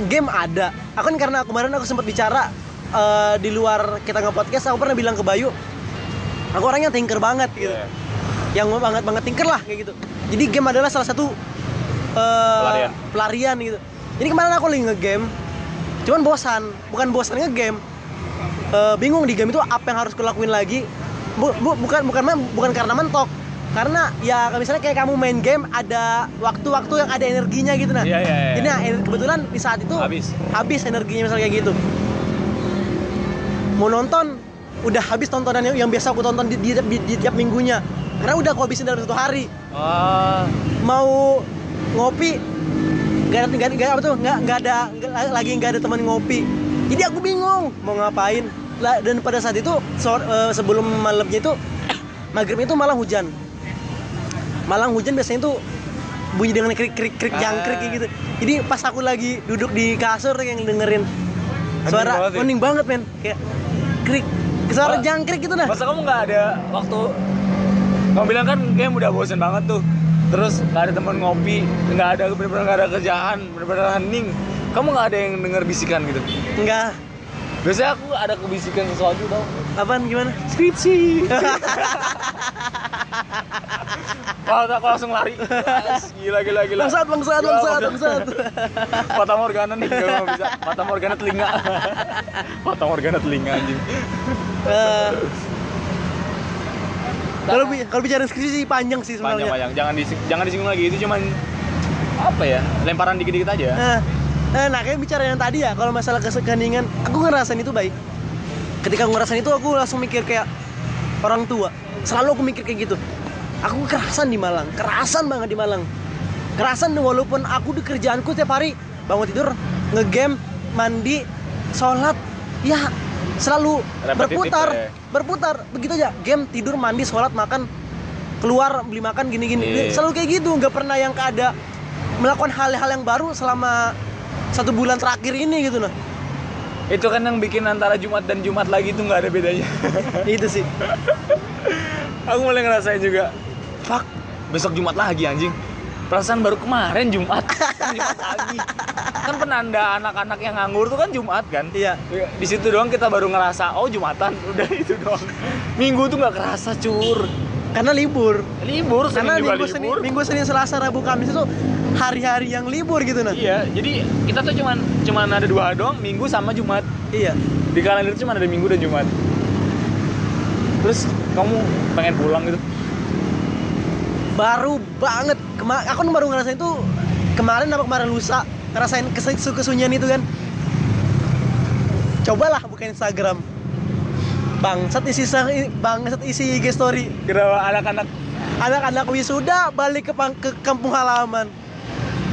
game ada. Aku kan karena kemarin aku sempat bicara eh, di luar kita nge-podcast aku pernah bilang ke Bayu aku orangnya tinker banget gitu. Iya. yang banget banget tinker lah kayak gitu. Jadi game adalah salah satu eh, Pelarian. pelarian gitu. Jadi kemarin aku lagi nge-game cuman bosan. Bukan bosan nge-game. Eh, bingung di game itu apa yang harus kulakuin lagi Bu- bu- bukan bukan bukan karena mentok. Karena ya misalnya kayak kamu main game ada waktu-waktu yang ada energinya gitu nah. Iya, iya, iya. ini nah, kebetulan di saat itu Habis. habis energinya misalnya kayak gitu. Mau nonton udah habis tontonan yang, yang biasa aku tonton di, di, di- di tiap minggunya. Karena udah aku habisin dalam satu hari. Ah mau ngopi nggak ada nggak nggak apa tuh nggak nggak ada lagi nggak ada teman ngopi. Jadi aku bingung mau ngapain dan pada saat itu eh, sebelum malamnya itu maghrib itu malah hujan. Malang hujan biasanya tuh bunyi dengan krik krik krik Ah. jangkrik kayak gitu. Jadi pas aku lagi duduk di kasur yang dengerin suara banget ya? banget men. Kayak krik suara Wah. jangkrik gitu nah masa kamu nggak ada waktu? Kamu bilang kan game udah bosen banget tuh. Terus nggak ada teman ngopi nggak ada bener-bener nggak ada kerjaan bener-bener hening kamu nggak ada yang denger bisikan gitu? Enggak biasanya aku ada kebisikan sesuatu tau apaan gimana skripsi Wah, aku langsung lari. Gila, gila, gila. bangsat bangsat bangsat bangsat Fata Morgana nih, gak bisa. Fata Morgana telinga. Fata Morgana telinga anjing. Eh, kalau bi- kalau bicara skripsi sih panjang sih sebenarnya. Panjang-panjang. Jangan dising jangan disinggung lagi. Itu cuman apa ya? Lemparan dikit-dikit aja. Nah, nah kayak bicara yang tadi ya, kalau masalah kesekandingan, aku ngerasain itu baik. Ketika aku ngerasain itu, aku langsung mikir kayak orang tua. Selalu aku mikir kayak gitu. Aku kerasan di Malang, kerasan banget di Malang. Kerasan walaupun aku di kerjaanku tiap hari bangun tidur, ngegame, mandi, sholat, ya selalu Repetitif berputar, ya. berputar begitu aja. Game, tidur, mandi, sholat, makan, keluar beli makan gini-gini. Iya. Selalu kayak gitu, nggak pernah yang ada melakukan hal-hal yang baru selama satu bulan terakhir ini gitu nah itu kan yang bikin antara Jumat dan Jumat lagi tuh nggak ada bedanya. Itu sih. Aku mulai ngerasain juga fuck besok Jumat lagi anjing. Perasaan baru kemarin Jumat. Kan Jumat lagi. Kan penanda anak-anak yang nganggur tuh kan Jumat kan? Iya. Di situ doang kita baru ngerasa oh Jumatan. Udah itu doang. Minggu tuh nggak kerasa cur karena libur. Libur karena Senin juga minggu senin libur. minggu senin selasa rabu kamis itu hari-hari yang libur gitu nah iya jadi kita tuh cuman cuman ada dua doang Minggu sama Jumat. Iya. Di kalender cuma ada Minggu dan Jumat. Terus kamu pengen pulang gitu? Baru banget. Kema aku baru ngerasain itu kemarin apa kemarin lusa ngerasain kes kesunyian itu kan. Cobalah buka Instagram bangsat isi sa- bangsat isi IG story. Kenapa anak-anak. Anak-anak wisuda balik ke, ke kampung halaman.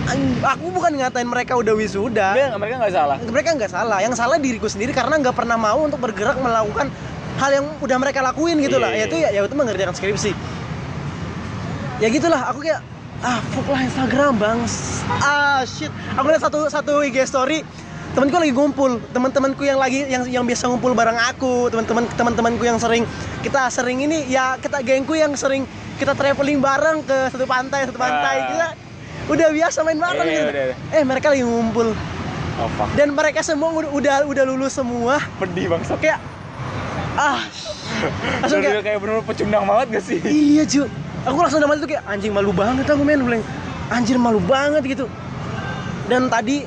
An- aku bukan ngatain mereka udah wisuda. Mereka mereka nggak salah. Mereka nggak salah. Yang salah diriku sendiri karena nggak pernah mau untuk bergerak melakukan hal yang udah mereka lakuin gitu lah. Iya, yaitu ya, ya itu mengerjakan skripsi. Ya gitulah aku kayak ah fuck lah Instagram bang ah shit. Aku lihat satu satu IG story temanku lagi ngumpul. Teman-temanku yang lagi yang yang biasa ngumpul bareng aku teman-teman teman-temanku yang sering kita sering ini ya kita gengku yang sering kita traveling bareng ke satu pantai satu pantai. Ah. kita udah biasa main bareng Iya, gitu. udah, udah. eh mereka lagi ngumpul. Oh fuck. Dan mereka semua udah udah, udah lulus semua. Pedih bangsa kayak ah. Langsung kayak kayak bener-bener pecundang banget gak sih? Iya cu aku langsung dalam tuh kayak anjing malu banget aku men. Bilang anjir malu banget gitu. Dan tadi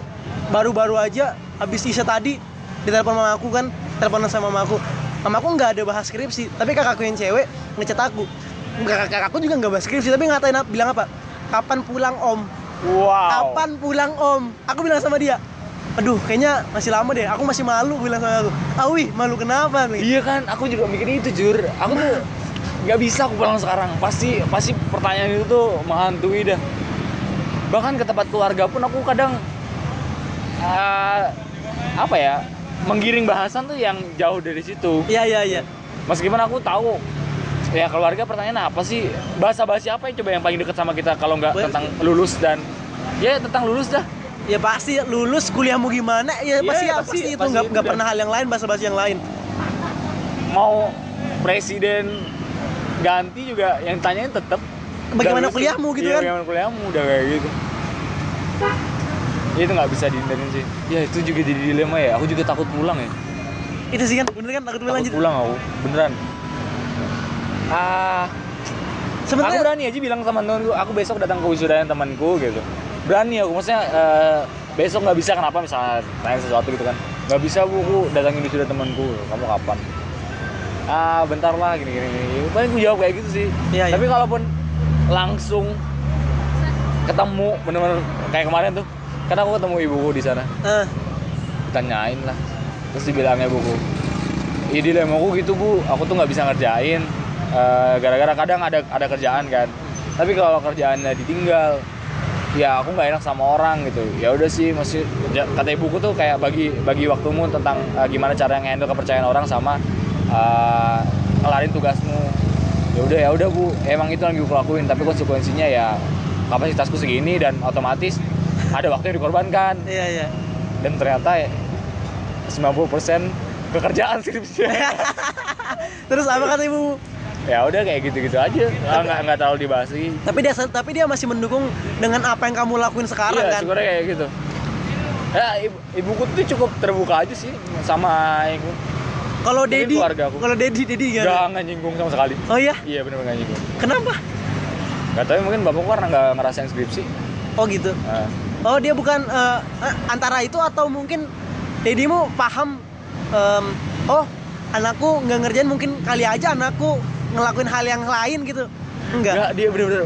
baru-baru aja habis Isya tadi ditelepon mama aku kan teleponan sama mama aku. Mama aku nggak ada bahas skripsi tapi kakakku yang cewek ngechat aku. Kakak kakakku juga nggak bahas skripsi tapi ngatain bilang apa? Kapan pulang om? Wow. Kapan pulang om? Aku bilang sama dia aduh kayaknya masih lama deh aku masih malu bilang sama aku. Awi malu kenapa nih? Iya kan, aku juga mikir itu jur. Aku tuh nggak bisa aku pulang sekarang. Pasti pasti pertanyaan itu tuh menghantui dah. Bahkan ke tempat keluarga pun aku kadang eh, apa ya? Menggiring bahasan tuh yang jauh dari situ. iya iya iya. Meskipun aku tahu ya keluarga pertanyaan apa sih? Bahasa bahasa apa yang coba yang paling dekat sama kita kalau nggak tentang lulus dan ya tentang lulus dah. ya pasti lulus kuliahmu gimana? Ya Iya, pasti iya, pasti, pasti- itu? nggak pernah hal yang lain bahasa-bahasa yang lain. Mau presiden ganti juga yang tanyain tetap Bagaimana kuliahmu gitu kan? Bagaimana kuliahmu? Udah kayak gitu. Ya, itu nggak bisa dihindarin sih. Ya itu juga jadi dilema ya. Aku juga takut pulang ya. itu sih kan bener kan takut bilang Takut pulang aku, beneran. Ah, aku sebenarnya berani aja bilang sama temanku, aku besok datang ke wisudanya temanku gitu. Berani aku, maksudnya eh, besok nggak bisa kenapa misalnya tanya sesuatu gitu kan. Nggak bisa bu, aku datangin wisuda temanku. Kamu kapan? Ah, bentar lah gini gini. gini. Paling aku jawab kayak gitu sih. Iya. Tapi kalaupun langsung ketemu bener-bener kayak kemarin tuh, kan aku ketemu ibuku di sana. eh, Tanyain lah. Terus dibilangnya buku, Iya dilemaku gitu bu, aku tuh nggak bisa ngerjain eh, gara-gara kadang ada ada kerjaan kan. Tapi kalau kerjaannya ditinggal, ya aku nggak enak sama orang gitu. Ya udah sih, masih ja- kata ibuku tuh kayak bagi bagi waktumu tentang eh, gimana cara nge-handle kepercayaan orang sama eh, ngelarin tugasmu. Ya udah ya udah bu, emang itu yang gue lakuin. Tapi konsekuensinya ya kapasitasku segini dan otomatis ada waktu yang dikorbankan. Iya iya. Dan ternyata ya 90% kekerjaan skripsinya terus apa kata ibu? Ya udah kayak gitu-gitu aja. Ah, nggak nggak terlalu dibahas lagi tapi dia tapi dia masih mendukung dengan apa yang kamu lakuin sekarang iya kan? syukurnya kayak gitu. Ya ibu, ibuku tuh cukup terbuka aja sih sama ibu. Kalau Dedi kalau Dedi Dedi gimana? Nggak nyinggung sama sekali. Oh iya? Iya bener-bener nggak nyinggung. Kenapa? Nggak tahu mungkin bapakku karena nggak ngerasain skripsi. Oh gitu. Nah, Oh dia bukan eh, antara itu atau mungkin Dedimu paham em, oh anakku nggak ngerjain mungkin kali aja anakku ngelakuin hal yang lain gitu. Enggak. Nggak dia bener-bener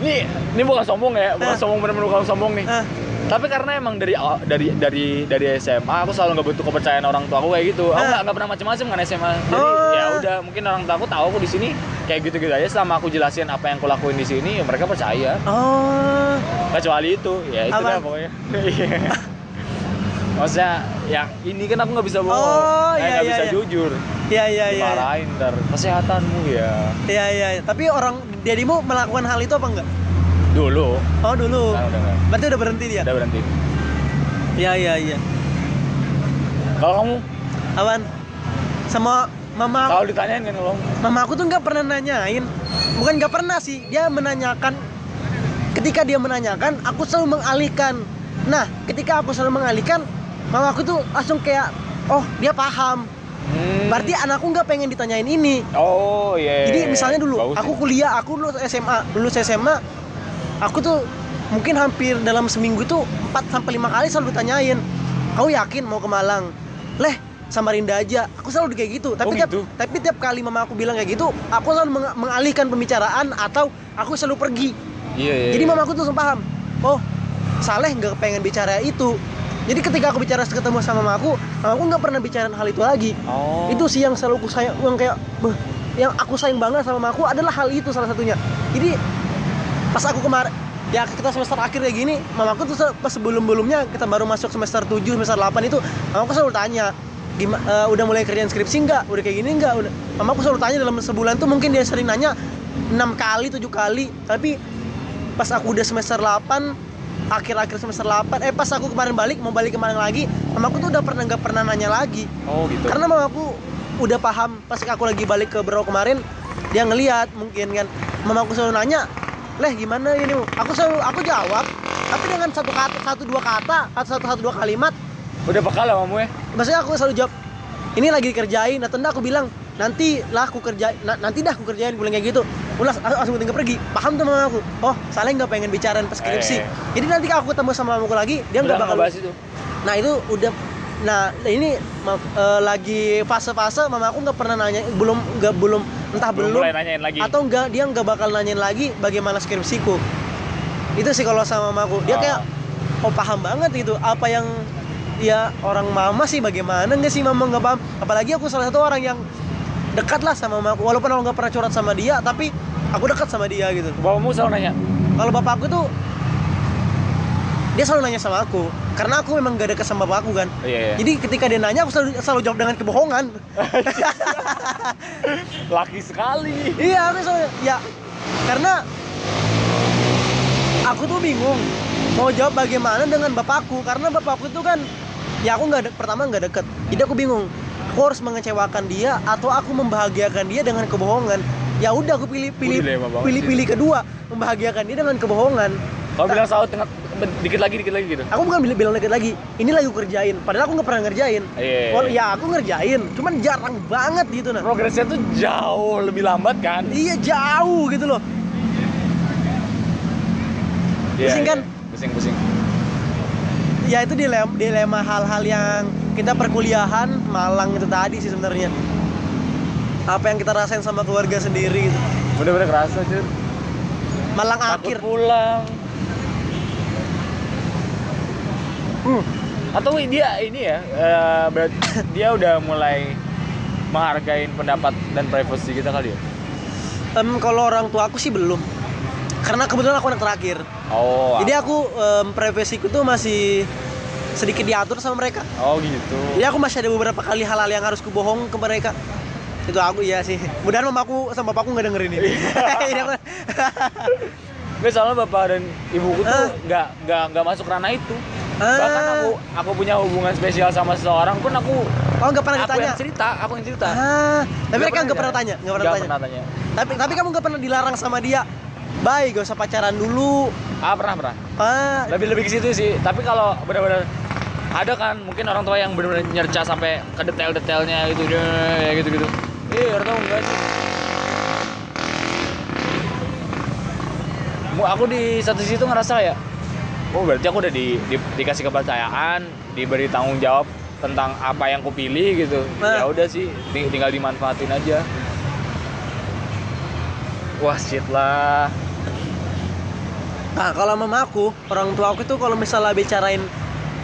ini ini bukan sombong ya bukan Eh. sombong bener-bener bukan sombong nih. Eh, tapi karena emang dari dari dari dari SMA aku selalu nggak butuh kepercayaan orang tua aku kayak gitu. Aku Ah. nggak nggak pernah macam-macam kan SMA jadi Oh. ya udah mungkin orang tua aku tahu aku di sini kayak gitu-gitu aja. Selama aku jelasin apa yang aku lakuin di sini ya mereka percaya. Oh. Kecuali itu. Ya itu dah pokoknya. Iya. maksudnya ya ini kan aku nggak bisa bohong. Oh, Eh, iya, nggak iya, bisa iya. jujur. Iya iya iya. Dimarahin ntar. Kesehatanmu ya. Iya iya. Tapi orang Dedimu melakukan hal itu apa enggak Dulu. Oh dulu. Sekarang udah. Berarti udah berhenti dia. Udah berhenti. Iya iya iya. Kalau kamu Awan. Sama mama kalau ditanyain kan kalau mama aku tuh nggak pernah nanyain. Bukan nggak pernah sih, dia menanyakan. Ketika dia menanyakan, aku selalu mengalihkan. Nah, ketika aku selalu mengalihkan, mama aku tuh langsung kayak, oh dia paham. Hmm. Berarti anakku nggak pengen ditanyain ini. Oh iya. Jadi misalnya dulu, Bagus aku kuliah, aku lulus SMA, lulus SMA, aku tuh mungkin hampir dalam seminggu tuh 4 sampai lima kali selalu tanyain, kau yakin mau ke Malang? Leh, Samarinda aja. Aku selalu kayak gitu. Tapi Oh, tiap gitu? tapi tiap kali mama aku bilang kayak gitu, aku selalu meng- mengalihkan pembicaraan atau aku selalu pergi. Iya iya. Jadi iya. mama aku tuh langsung paham. Oh, Saleh nggak pengen bicara itu. Jadi ketika aku bicara ketemu sama mama aku, mama aku nggak pernah bicara hal itu lagi Oh. itu sih yang selalu aku sayang yang kayak beh, yang aku sayang banget sama mamaku adalah hal itu salah satunya jadi pas aku kemarin ya kita semester akhir kayak gini mamaku tuh pas sebelum sebelumnya kita baru masuk semester 7 semester 8 itu mamaku selalu tanya gimana udah mulai kerjaan skripsi nggak? Udah kayak gini nggak? Mamaku selalu tanya dalam sebulan tuh mungkin dia sering nanya enam kali tujuh kali tapi pas aku udah semester 8 akhir-akhir semester 8 eh pas aku kemarin balik mau balik kemarin lagi mamaku tuh udah pernah nggak pernah nanya lagi. Oh gitu. karena mamaku udah paham pas aku lagi balik ke Bro kemarin dia ngelihat mungkin kan mamaku selalu nanya leh gimana ini? Aku selalu aku jawab tapi dengan satu kata satu dua kata atau satu satu dua kalimat. Udah bekal lah kamu ya. maksudnya aku selalu jawab ini lagi dikerjain. Atau enggak aku bilang nanti lah aku kerjain na- nanti dah aku kerjain bilang kayak gitu. Ulas langsung tinggal pergi. Paham tuh mama aku? Oh saling nggak pengen bicarain pas skripsi. Eh. jadi nanti kalau aku ketemu sama mamaku lagi dia nggak bakal ngebahas itu. Nah itu udah Nah ini ma- eh, lagi fase-fase mama aku nggak pernah nanya belum nggak belum entah Belum belum, mulai nanyain lagi. atau enggak dia nggak bakal nanyain lagi bagaimana skripsiku itu sih kalau sama mamaku dia Ah. kayak oh paham banget gitu apa yang ya orang mama sih bagaimana nggak sih mama nggak paham apalagi aku salah satu orang yang dekat lah sama mamaku walaupun aku nggak pernah curhat sama dia tapi aku dekat sama dia gitu Bapakmu selalu nanya. kalau bapakku tuh dia selalu nanya sama aku. Karena aku memang gak dekat sama bapakku kan. Iya iya. jadi ketika dia nanya aku selalu selalu jawab dengan kebohongan. Laki sekali. iya aku selalu ya. Karena aku tuh bingung mau jawab bagaimana dengan bapakku karena bapakku itu kan ya aku nggak pertama nggak deket. Jadi aku bingung aku harus mengecewakan dia atau aku membahagiakan dia dengan kebohongan? Ya udah aku pilih pilih pilih pilih kedua membahagiakan dia dengan kebohongan Kalau bilang saut tengah dikit lagi dikit lagi gitu. aku bukan bilang, bilang deket lagi ini lagi aku kerjain padahal aku nggak pernah ngerjain Iya. Wal- ya aku ngerjain cuman jarang banget gitu nah Progresnya tuh jauh lebih lambat kan? iya jauh gitu loh Pusing kan? Pusing pusing. ya itu dilema, dilema hal-hal yang kita perkuliahan Malang itu tadi sih sebenarnya apa yang kita rasain sama keluarga sendiri gitu. Bener-bener kerasa cuy. Malang Takut akhir pulang. Hmm. Atau dia ini ya, eh, berarti dia udah mulai menghargai pendapat dan privasi kita kali ya? Em, kalau orang tua aku sih belum karena kebetulan aku anak terakhir Oh. jadi aku em, privasiku tuh masih sedikit diatur sama mereka Oh gitu. Jadi aku masih ada beberapa kali hal-hal yang harus kubohong ke mereka. Itu aku iya sih. Mudahan mamaku sama bapakku nggak dengerin ini. Nggak soalnya bapak dan ibuku tuh Ah. nggak nggak nggak masuk ranah itu. Ah. Bahkan aku aku punya hubungan spesial sama seseorang pun aku oh nggak pernah aku ditanya. yang cerita, aku yang cerita. Ah, tapi mereka nggak pernah tanya, nggak pernah tanya. pernah tanya. Tapi tapi kamu nggak pernah dilarang sama dia. Baik, gak usah pacaran dulu. Ah pernah pernah. Ah, Lebih lebih ke situ sih. Tapi kalau benar-benar ada kan mungkin orang tua yang benar-benar nyerca sampai ke detail-detailnya gitu ya gitu-gitu. Eh, orang tua enggak sih. Aku di satu sisi tuh ngerasa ya, oh berarti aku udah di, di- dikasih kepercayaan, diberi tanggung jawab tentang apa yang kupilih gitu. Nah. Ya udah sih, ting- tinggal dimanfaatin aja. Wah shit lah. Nah, kalau mama aku, orang tua aku tuh kalau misalnya bicarain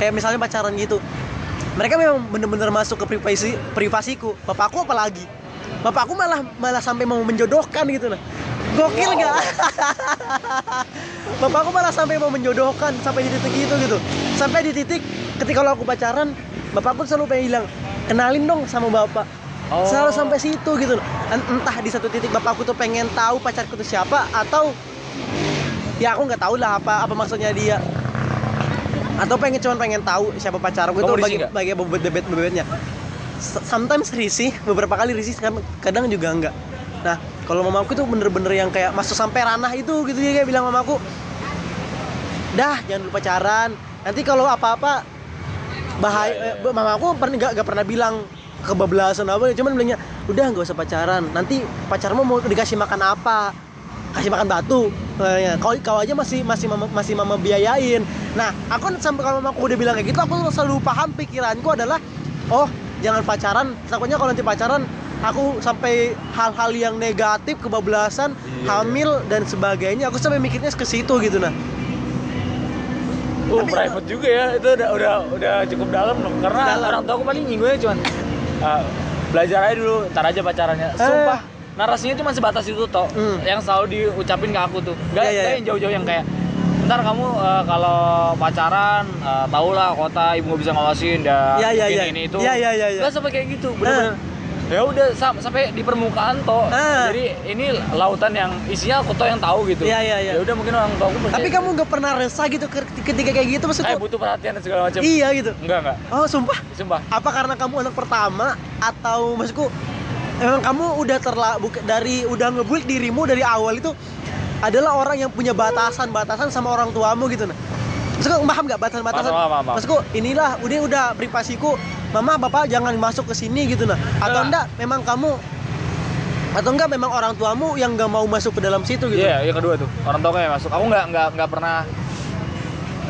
kayak misalnya pacaran gitu. Mereka memang bener-bener masuk ke privasi privasiku. Bapakku apalagi. Bapakku malah malah sampai mau menjodohkan gitu nah. Gokil nggak? Bapakku malah sampai mau menjodohkan sampai di titik itu gitu. Sampai di titik ketika kalau aku pacaran, bapakku selalu pengen bilang, "Kenalin dong sama bapak." Oh. Selalu sampai situ gitu loh. Entah di satu titik bapakku tuh pengen tahu pacarku tuh siapa atau ya aku nggak tahu lah apa apa maksudnya dia atau pengen cuman pengen tahu siapa pacarku itu bagi bagi bebet bebet bebetnya sometimes risih beberapa kali risih kadang juga enggak nah kalau mamaku tuh bener-bener yang kayak masuk sampai ranah itu gitu dia kayak bilang mamaku dah jangan lupa pacaran. Nanti kalau apa-apa bahaya eh, mamaku pernah nggak nggak pernah bilang kebablasan apa cuman bilangnya udah nggak usah pacaran. Nanti pacarmu mau dikasih makan apa? Kasih makan batu ya, kau kau aja masih masih mama, masih mama biayain. Nah aku sampai kalau mamaku udah bilang kayak gitu aku selalu paham pikiranku adalah oh jangan pacaran. Takutnya kalau nanti pacaran aku sampai hal-hal yang negatif kebablasan Iya, hamil dan sebagainya aku sampai mikirnya ke situ gitu nah Oh, Tapi- private juga ya. Itu udah udah udah cukup dalam loh. Karena Dalam. orang tua aku paling nyinggungnya cuman ah, belajar aja dulu, ntar aja pacarannya. Sumpah, narasinya cuma sebatas itu toh. Hmm. Yang selalu diucapin ke aku tuh. Gak, gak iya. yang jauh-jauh yang kayak ntar kamu eh, kalau pacaran eh, tau lah kota ibu nggak bisa ngawasin dan iya, mungkin iya. ini itu Iya, iya, iya, iya. Nggak sampai kayak gitu bener-bener ya udah sam- sampai di permukaan toh Ah. jadi ini lautan yang isinya aku toh yang tahu gitu. Iya, iya, iya. ya udah mungkin orang tua aku tapi kamu nggak pernah resah gitu ke- ketika kayak gitu eh maksudku butuh perhatian dan segala macam. Iya gitu. Enggak enggak. Oh sumpah? Sumpah. Apa karena kamu anak pertama atau maksudku emang kamu udah terla buka- dari udah ngebuild dirimu dari awal itu adalah orang yang punya batasan-batasan sama orang tuamu gitu nah? Maksudku paham nggak batasan-batasan? Maksudku inilah udah udah privasiku mama bapak jangan masuk ke sini gitu nah atau Enggak. enggak memang kamu atau enggak memang orang tuamu yang nggak mau masuk ke dalam situ gitu Iya, yang kedua tuh orang tua kayak masuk. Aku nggak nggak nggak pernah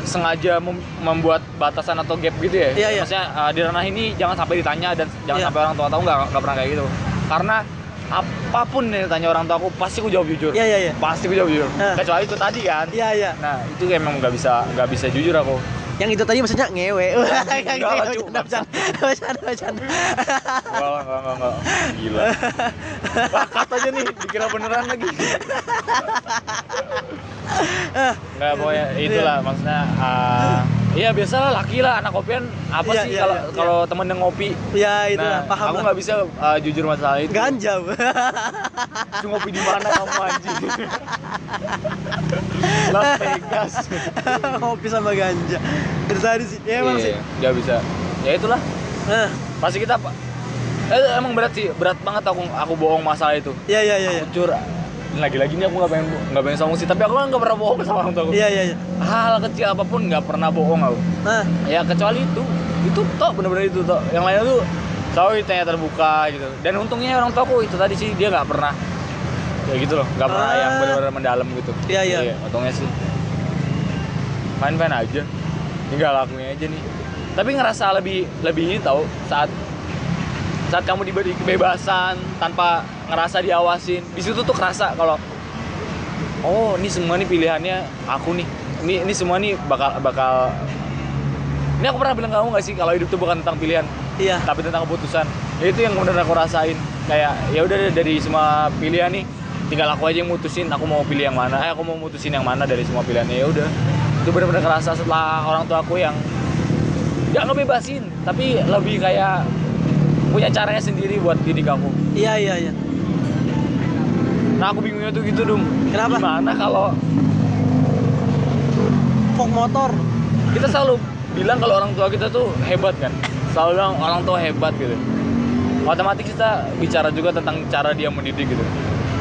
sengaja mem- membuat batasan atau gap gitu ya. Iya, iya. Maksudnya uh, di ranah ini jangan sampai ditanya dan jangan Iya. sampai orang tua tahu nggak nggak pernah kayak gitu. Karena apa pun yang ditanya orang tua aku pasti aku jawab jujur. iya iya iya Pasti aku jawab jujur. Nah. Kecuali itu tadi kan. iya iya Nah itu emang nggak bisa nggak bisa jujur aku. Yang itu tadi maksudnya ngewe. Enggak Cuk. bercanda bercanda Enggak enggak enggak. Gila. Wah, kata aja nih dikira beneran lagi. Enggak pokoknya itulah maksudnya uh, Iya biasa lah laki lah anak kopian apa Iya, sih iya, kalau iya, kalau temen yang ngopi? Ya itu nah, lah paham aku nggak bisa uh, jujur masalah itu. Ganja Cuma ngopi di mana kamu anjing Las Vegas. Ngopi sama ganja. Itu tadi sih ya emang Iya, sih? nggak bisa. Ya itulah. Nah pasti kita pak eh, emang berat sih. Berat banget aku aku bohong masalah itu. Iya iya iya iya. aku curang lagi-lagi nih aku nggak pengen nggak pengen sombong sih tapi aku kan nggak pernah bohong sama orang tua aku. Iya iya iya. Hal kecil apa pun nggak pernah bohong aku. Nah ya kecuali itu. Itu toh bener-bener itu toh. Yang lainnya tuh selalu ditanya terbuka gitu. Dan untungnya orang tuaku itu tadi sih dia nggak pernah kayak gitu loh nggak pernah Ah. yang benar-benar mendalam gitu. Iya, iya. untungnya sih. Main-main aja. Tinggal lakuin aja nih. Tapi ngerasa lebih lebih ini tau saat saat kamu diberi kebebasan tanpa ngerasa diawasin di situ tuh kerasa kalau oh ini semua nih pilihannya aku nih. Ini ini semua nih bakal bakal ini aku pernah bilang kamu gak sih kalau hidup tuh bukan tentang pilihan iya. tapi tentang keputusan? Ya, itu yang bener aku rasain. Kayak ya udah dari semua pilihan nih tinggal aku aja yang mutusin aku mau pilih yang mana. Eh aku mau mutusin yang mana dari semua pilihannya. Ya udah. Itu bener-bener kerasa setelah orang tua aku yang nggak ngebebasin tapi lebih kayak punya caranya sendiri buat didik aku. Iya iya iya. Nah aku bingungnya tuh gitu dum Kenapa? gimana kalau fog motor? Kita selalu bilang kalau orang tua kita tuh hebat kan? Selalu bilang orang tua hebat gitu. Otomatis kita bicara juga tentang cara dia mendidik gitu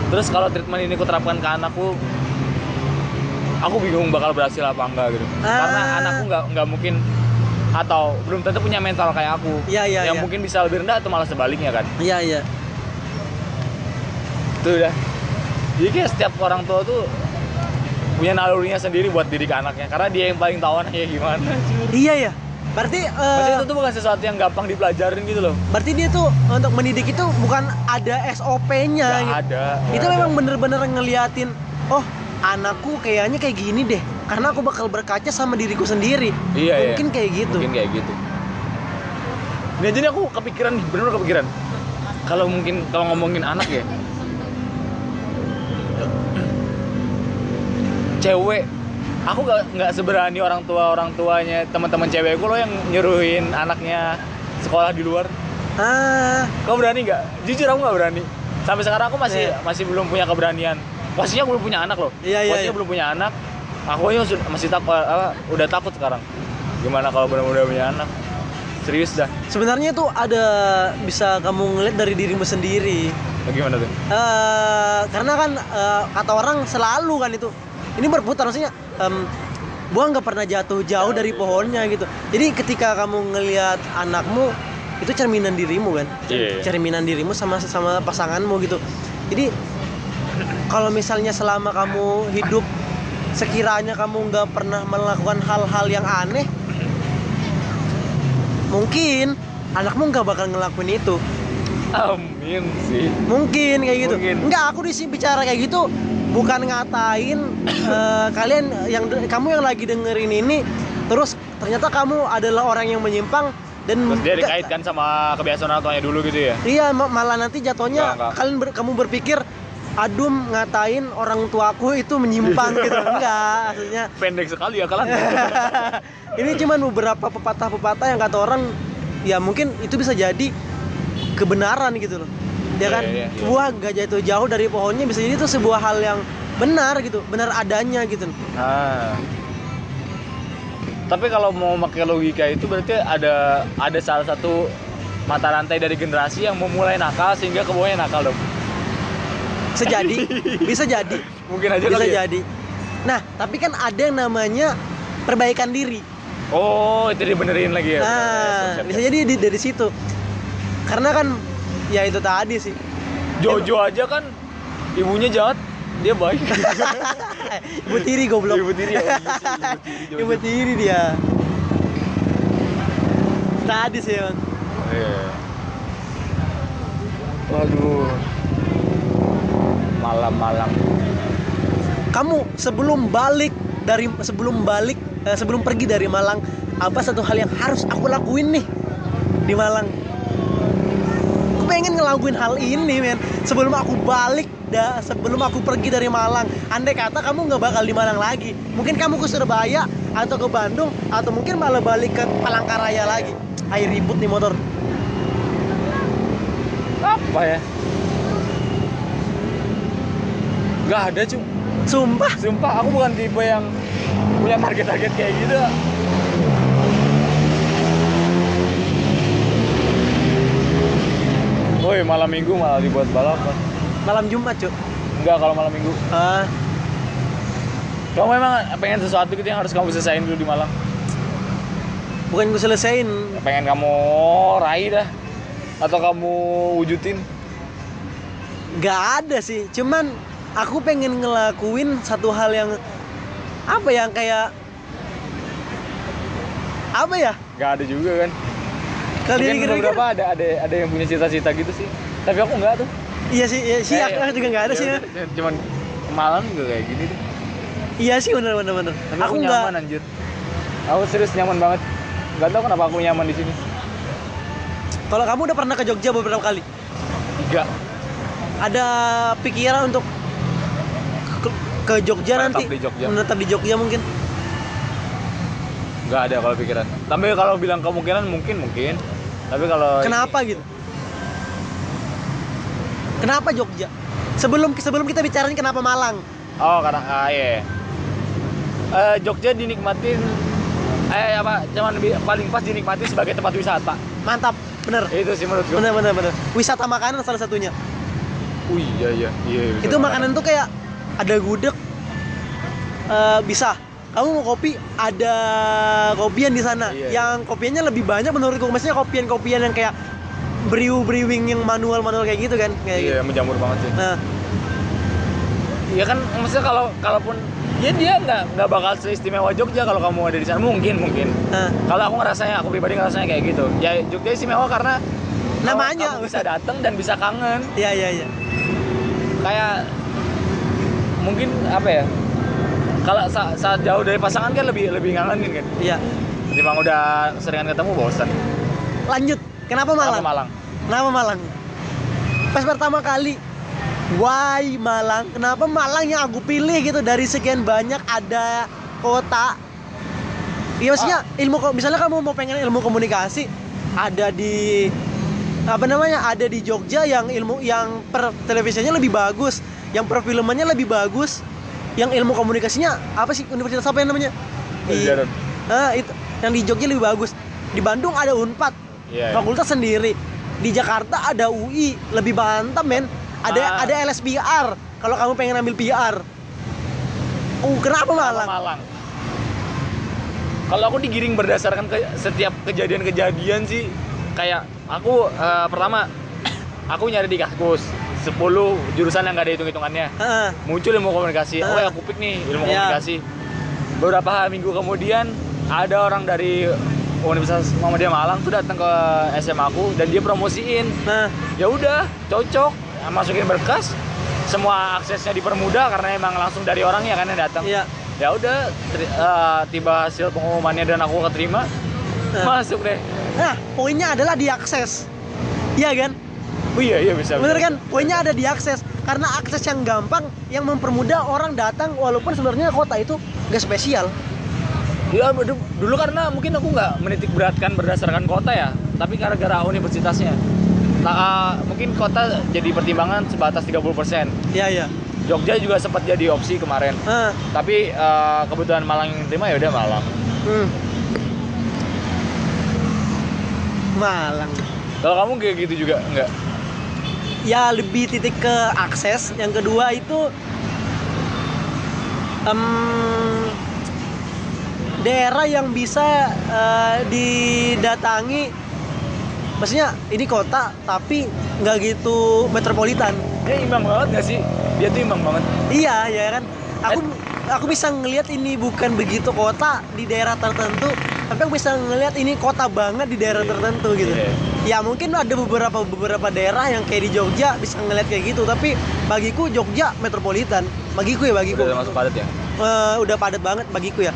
terus kalau treatment ini aku terapkan ke anakku aku bingung bakal berhasil apa enggak gitu. Karena Ah. anakku nggak nggak mungkin atau belum tentu punya mental kayak aku. Iya, iya, yang iya. mungkin bisa lebih rendah atau malah sebaliknya kan? Iya iya. Itu udah. Jadi kayak setiap orang tua tuh punya nalurinya sendiri buat didik anaknya. Karena dia yang paling tahu anaknya gimana iya ya berarti eh, Maksudnya itu tuh bukan sesuatu yang gampang dipelajarin gitu loh. berarti dia tuh untuk mendidik itu bukan ada SOP-nya Nggak gitu. ada itu nggak memang bener-bener ngeliatin oh anakku kayaknya kayak gini deh karena aku bakal berkaca sama diriku sendiri. Iya, mungkin iya. kayak gitu. Mungkin kayak gitu. Nah jadi aku kepikiran nih bener kepikiran. Kalau mungkin kalau ngomongin anak ya. Cewek aku nggak nggak seberani orang tua orang tuanya teman-teman cewekku loh yang nyuruhin anaknya sekolah di luar. Ah. Kau berani nggak? Jujur aku nggak berani. Sampai sekarang aku masih Iya. masih belum punya keberanian. Pastinya aku belum punya anak loh. Iya, pastinya iya. belum punya anak. Aku aja masih, takut apa, udah takut sekarang. Gimana kalau benar-benar punya anak? Serius dah. Sebenarnya tuh ada bisa kamu ngeliat dari dirimu sendiri. Gimana tuh? Eh karena kan eh, kata orang selalu kan itu ini berputar maksudnya em, buah nggak pernah jatuh jauh dari pohonnya gitu. Jadi ketika kamu ngelihat anakmu itu cerminan dirimu kan? Iya. cerminan dirimu sama sama pasanganmu gitu. Jadi kalau misalnya selama kamu hidup sekiranya kamu nggak pernah melakukan hal-hal yang aneh mungkin anakmu nggak bakal ngelakuin itu. Amin sih. Mungkin kayak gitu. Mungkin. enggak aku di sini bicara kayak gitu bukan ngatain eh, kalian yang kamu yang lagi dengerin ini terus ternyata kamu adalah orang yang menyimpang dan terus dia dikaitkan sama kebiasaan orang tuanya dulu gitu ya? Iya ma- malah nanti jatuhnya Enggak, enggak. kalian ber- kamu berpikir adum ngatain orang tuaku itu menyimpang gitu. Enggak maksudnya. Pendek sekali ya kalian ini cuman beberapa pepatah-pepatah yang kata orang ya mungkin itu bisa jadi kebenaran gitu loh ya kan Iya, iya, iya. buah nggak jatuh jauh dari pohonnya bisa jadi itu sebuah hal yang benar gitu benar adanya gitu Ah. Tapi kalau mau pakai logika itu berarti ada ada salah satu mata rantai dari generasi yang memulai nakal sehingga ke bawahnya nakal dong. bisa jadi bisa jadi Mungkin aja bisa ya. jadi nah tapi kan ada yang namanya perbaikan diri Oh, itu dibenerin lagi ya. nah bisa jadi di- dari situ karena kan ya itu tadi sih Jojo aja kan ibunya jahat, dia baik. ibu tiri goblok Ibu tiri ya. ibu Ibu tiri, dia tadi sih Bang. Iya. Waduh. Malam-malam. kamu sebelum balik dari sebelum balik eh, sebelum pergi dari Malang apa satu hal yang harus aku lakuin nih di Malang pengen ngelakuin hal ini men sebelum aku balik da, sebelum aku pergi dari Malang andai kata kamu nggak bakal di Malang lagi mungkin kamu ke Surabaya atau ke Bandung atau mungkin malah balik ke Palangkaraya lagi air ribut nih motor Apa ya? Gak ada cum. sumpah Sumpah aku bukan tipe yang punya target-target kayak gitu. Woi malam minggu malah dibuat balapan. malam Jumat cuy Enggak kalau malam minggu. ah Kamu memang pengen sesuatu gitu yang harus kamu selesaiin dulu di Malang. bukan gue selesain Pengen kamu raih dah. Atau kamu wujudin. nggak ada sih cuman aku pengen ngelakuin satu hal yang apa yang kayak apa ya Gak ada juga kan. Mungkin dipikir-pikir beberapa ada ada ada yang punya cita-cita gitu sih. Tapi aku enggak tuh. iya sih iya sih Ya, aku ya. juga nggak ada Ya sih ya. udah, Cuman ke Malang juga kayak gini deh. iya sih bener bener bener Tapi aku aku, nggak nyaman anjir. Aku serius nyaman banget. Gak tau kenapa aku nyaman di sini. kalau kamu udah pernah ke Jogja beberapa kali Tiga. ada pikiran untuk ke, ke Jogja Menetap nanti di Jogja. menetap di Jogja mungkin Gak ada kalau pikiran. Tapi kalau bilang kemungkinan mungkin mungkin. Tapi kalau kenapa gitu kenapa Jogja sebelum sebelum kita bicarain kenapa Malang Oh karena ah, iya. Eh, Jogja dinikmatin eh apa cuman paling pas dinikmatin sebagai tempat wisata. mantap bener Itu sih menurut gue. bener bener bener wisata makanan salah satunya Oh iya iya. iya itu makanan tuh kayak ada gudeg eh, bisa kamu mau kopi ada kopian di sana Iya, iya. yang kopiannya lebih banyak menurutku maksudnya kopian-kopian yang kayak brew brewing yang manual manual kayak gitu kan kayak Iya gitu. menjamur banget sih. nah Iya kan maksudnya kalau kalaupun ya dia nggak nggak bakal seistimewa Jogja kalau kamu ada di sana mungkin mungkin. nah Kalau aku ngerasanya, aku pribadi ngerasanya kayak gitu. Ya Jogja istimewa karena Namanya. kamu, kamu bisa datang dan bisa kangen. iya iya iya Kayak mungkin apa ya? Kalau sa- saat jauh dari pasangan kan lebih lebih ngangenin kan. iya. Timbang udah seringan ketemu bosan. lanjut. Kenapa Malang Kenapa Malang? kenapa Malang? Pas pertama kali. Why Malang? Kenapa Malang yang aku pilih gitu? Dari sekian banyak ada kota. Iya maksudnya ilmu ko- misalnya kamu mau pengen ilmu komunikasi ada di apa namanya ada di Jogja yang ilmu yang per televisinya lebih bagus yang perfilmannya lebih bagus yang ilmu komunikasinya apa sih? Universitas apa yang namanya? Di. Ah, itu. Yang di Jogja lebih bagus. Di Bandung ada Unpad. Iya. iya. fakultas sendiri. Di Jakarta ada UI lebih mantap men. Ada Ah. ada LSPR kalau kamu pengen ambil PR uh kenapa Malang? Malang. Kalau aku digiring berdasarkan ke, setiap kejadian-kejadian sih kayak aku eh, pertama aku nyari di Kaskus 10 jurusan yang gak ada hitung-hitungannya. Heeh. Muncul ilmu komunikasi. Oh Ah. ya aku pick nih ilmu Iya. komunikasi. Beberapa minggu kemudian ada orang dari Universitas Muhammadiyah Malang tuh datang ke SMA aku dan dia promosiin. nah Ya udah, cocok. Masukin berkas. Semua aksesnya dipermudah karena emang langsung dari orangnya kan yang datang iya ya udah eh, tiba hasil pengumumannya dan aku keterima masuk deh nah poinnya adalah diakses iya kan oh iya iya bisa bener kan? Poinnya ada diakses karena akses yang gampang yang mempermudah orang datang walaupun sebenarnya kota itu gak spesial. Ya dulu, karena mungkin aku nggak menitik beratkan berdasarkan kota ya tapi gara-gara universitasnya. Nah, mungkin kota jadi pertimbangan sebatas 30% iya iya. Jogja juga sempat jadi opsi kemarin. Ah, tapi eh, kebetulan Malang yang terima ya udah Malang. Hmm. Malang. Kalau kamu kayak gitu juga enggak ya lebih titik ke akses. Yang kedua itu em, daerah yang bisa eh, didatangi. Maksudnya ini kota tapi nggak gitu metropolitan. Dia imbang banget gak sih? Dia tuh imbang banget. Iya ya kan? Aku aku bisa ngelihat ini bukan begitu kota di daerah tertentu tapi aku bisa ngelihat ini kota banget di daerah Iya. tertentu gitu Iya. ya mungkin ada beberapa beberapa daerah yang kayak di Jogja bisa ngelihat kayak gitu tapi bagiku Jogja metropolitan bagiku ya bagiku udah masuk padat ya Eh, udah padat banget bagiku ya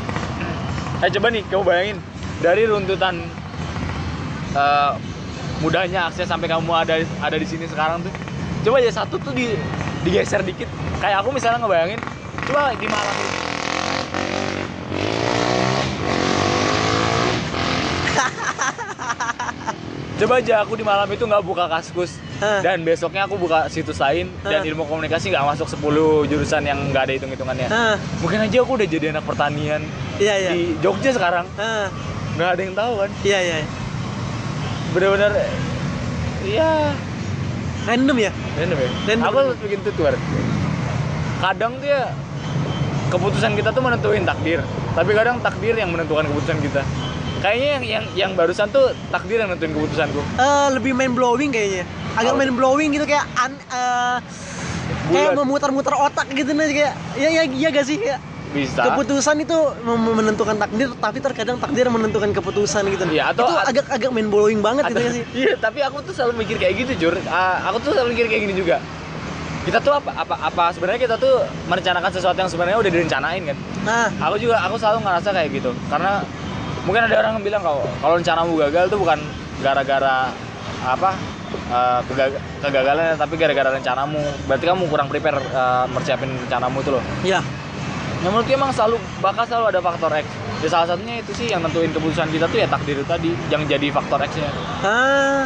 Eh coba nih kamu bayangin dari runtutan eh, mudahnya akses sampai kamu ada ada di sini sekarang tuh. Coba aja satu tuh di digeser dikit. Kayak aku misalnya ngebayangin, coba di Malang tuh. Coba aja aku di malam itu nggak buka kaskus. Hah. dan besoknya aku buka situs lain dan Hah. ilmu komunikasi nggak masuk 10 jurusan yang nggak ada hitung-hitungannya. Nah, Mungkin aja aku udah jadi anak pertanian iya iya. di Jogja sekarang. Nggak ada yang tahu kan? Iya iya. Bener-bener iya. Random ya? Random ya? Random. aku bikin tutur kadang tuh ya keputusan kita tuh menentuin takdir. Tapi kadang takdir yang menentukan keputusan kita kayaknya yang yang yang barusan tuh takdir yang nentuin keputusanku. Eh, lebih main blowing kayaknya. Agak main blowing gitu kayak an, eh, kayak memutar-mutar otak gitu nih kayak ya ya iya gak sih Kayak bisa. keputusan itu menentukan takdir tapi terkadang takdir menentukan keputusan gitu. Iya, atau- itu agak agak main blowing banget gitu gak sih? Iya tapi aku tuh selalu mikir kayak gitu jur. Ah, aku tuh selalu mikir kayak gini juga. Kita tuh apa apa apa sebenarnya kita tuh merencanakan sesuatu yang sebenarnya udah direncanain kan? Nah. Aku juga aku selalu ngerasa kayak gitu. Karena mungkin ada orang yang bilang kalau kalau rencanamu gagal tuh bukan gara-gara apa kega- kegagalan tapi gara-gara rencanamu. Berarti kamu kurang prepare eh, mersiapin rencanamu itu loh. Ya yang menurutku emang selalu bakal selalu ada faktor X. Ya salah satunya itu sih yang nentuin keputusan kita tuh ya takdir tadi yang jadi faktor X nya ah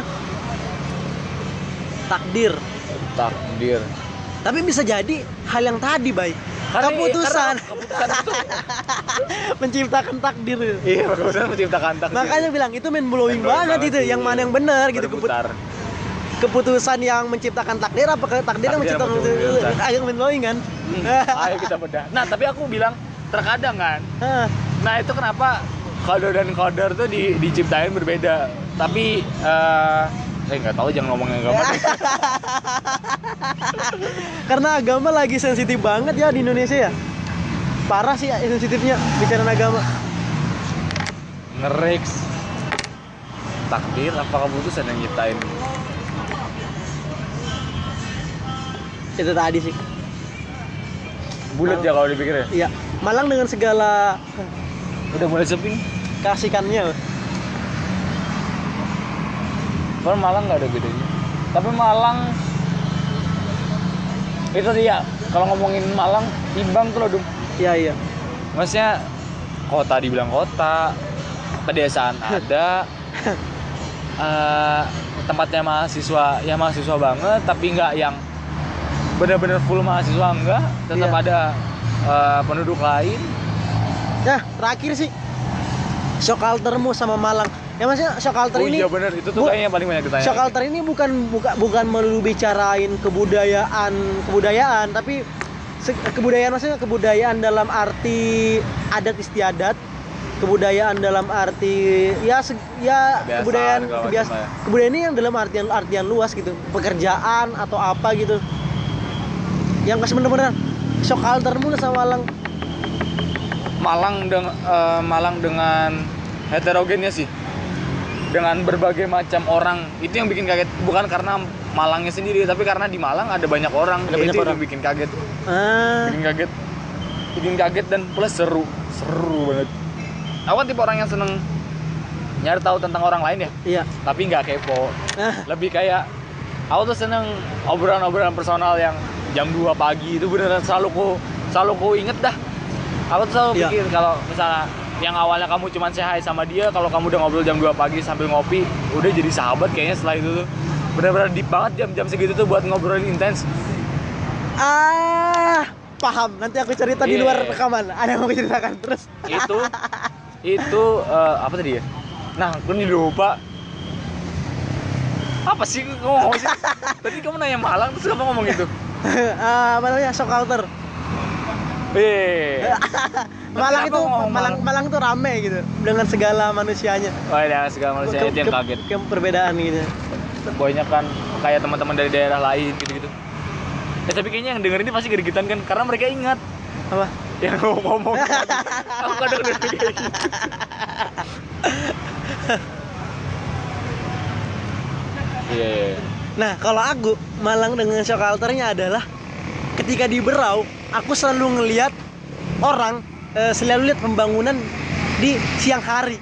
takdir. Takdir. Tapi bisa jadi hal yang tadi baik Karena- keputusan. karena keputusan itu. Menciptakan takdir. Iya keputusan menciptakan takdir. Makanya bilang itu main blowing banget itu. yang mana yang benar gitu. Keput- berputar. Keputusan yang menciptakan takdir apa? Takdir yang Takdir yang menciptakan menciptakan. agak main blowing kan? Hmm, ayo kita bedah. Nah tapi aku bilang terkadang kan Ah, Nah itu kenapa kode dan koder tuh di, diciptain berbeda. Tapi eh saya nggak tahu jangan ngomong agama. karena agama lagi sensitif banget ya di Indonesia ya parah sih ya sensitifnya bicara agama Ngerix takdir apa keputusan yang nyiptain? itu tadi sih Bulat ya kalau dipikir ya. iya Malang dengan segala Udah mulai sepi. kasihkannya Kalau Malang nggak ada bedanya. Tapi Malang itu dia. Kalau ngomongin Malang, timbang tuh loh, Dum. iya iya Maksudnya kota dibilang kota, pedesaan ada, eh, tempatnya mahasiswa ya mahasiswa banget, tapi nggak yang bener-bener full mahasiswa enggak, tetap Iya. ada eh, penduduk lain Nah, terakhir sih shock culture-mu sama Malang. Ya maksudnya shock culture oh ini iya bener. Itu tuh kayaknya paling banyak ditanya. Shock culture ini bukan buka, bukan melulu bicarain kebudayaan kebudayaan tapi kebudayaan maksudnya kebudayaan dalam arti adat istiadat kebudayaan dalam arti ya se- ya Kebiasaan, kebudayaan segala macam kebias lah ya. kebudayaan ini yang dalam artian artian luas gitu. Pekerjaan atau apa gitu. Yang bener-bener shock culture mulu sama Malang. Malang dengan Malang dengan heterogennya sih dengan berbagai macam orang. Itu yang bikin kaget. Bukan karena Malangnya sendiri tapi karena di Malang ada banyak orang. Ada banyak itu orang. yang bikin kaget. Ah. Bikin kaget. Bikin kaget dan plus seru. Seru banget. Aku kan tipe orang yang seneng nyari tahu tentang orang lain ya. Iya. Tapi nggak kepo. Ah. Lebih kayak aku tuh seneng obrolan-obrolan personal yang jam 2 pagi itu beneran selalu ku selalu ku inget dah. Aku tuh selalu Iya. pikir kalau misalnya yang awalnya kamu cuma say hi sama dia kalau kamu udah ngobrol jam 2 pagi sambil ngopi udah jadi sahabat kayaknya setelah itu tuh. Bener-bener deep banget jam-jam segitu tuh buat ngobrolin intens. Ah paham. Nanti aku cerita di Iya. luar rekaman. Ada yang mau ceritakan terus. Itu itu eh, apa tadi ya? Nah aku nih lupa. Apa sih kamu ngomong sih? Tadi kamu nanya Malang terus kamu ngomong gitu Ah, apa namanya? Shock culture Malang itu Malang Malang tuh rame gitu dengan segala manusianya Oh ya segala manusia itu yang kaget. ke perbedaan gitu Banyak kan kayak teman-teman dari daerah lain gitu-gitu. Eh tapi kayaknya yang denger ini pasti gergitan kan karena mereka ingat apa yang ngomong-ngomong. Aku kadang denger kayak gitu. Iya. iya, iya. nah kalau aku Malang dengan shock culture-nya adalah ketika di Berau aku selalu ngelihat orang eh, selalu lihat pembangunan di siang hari.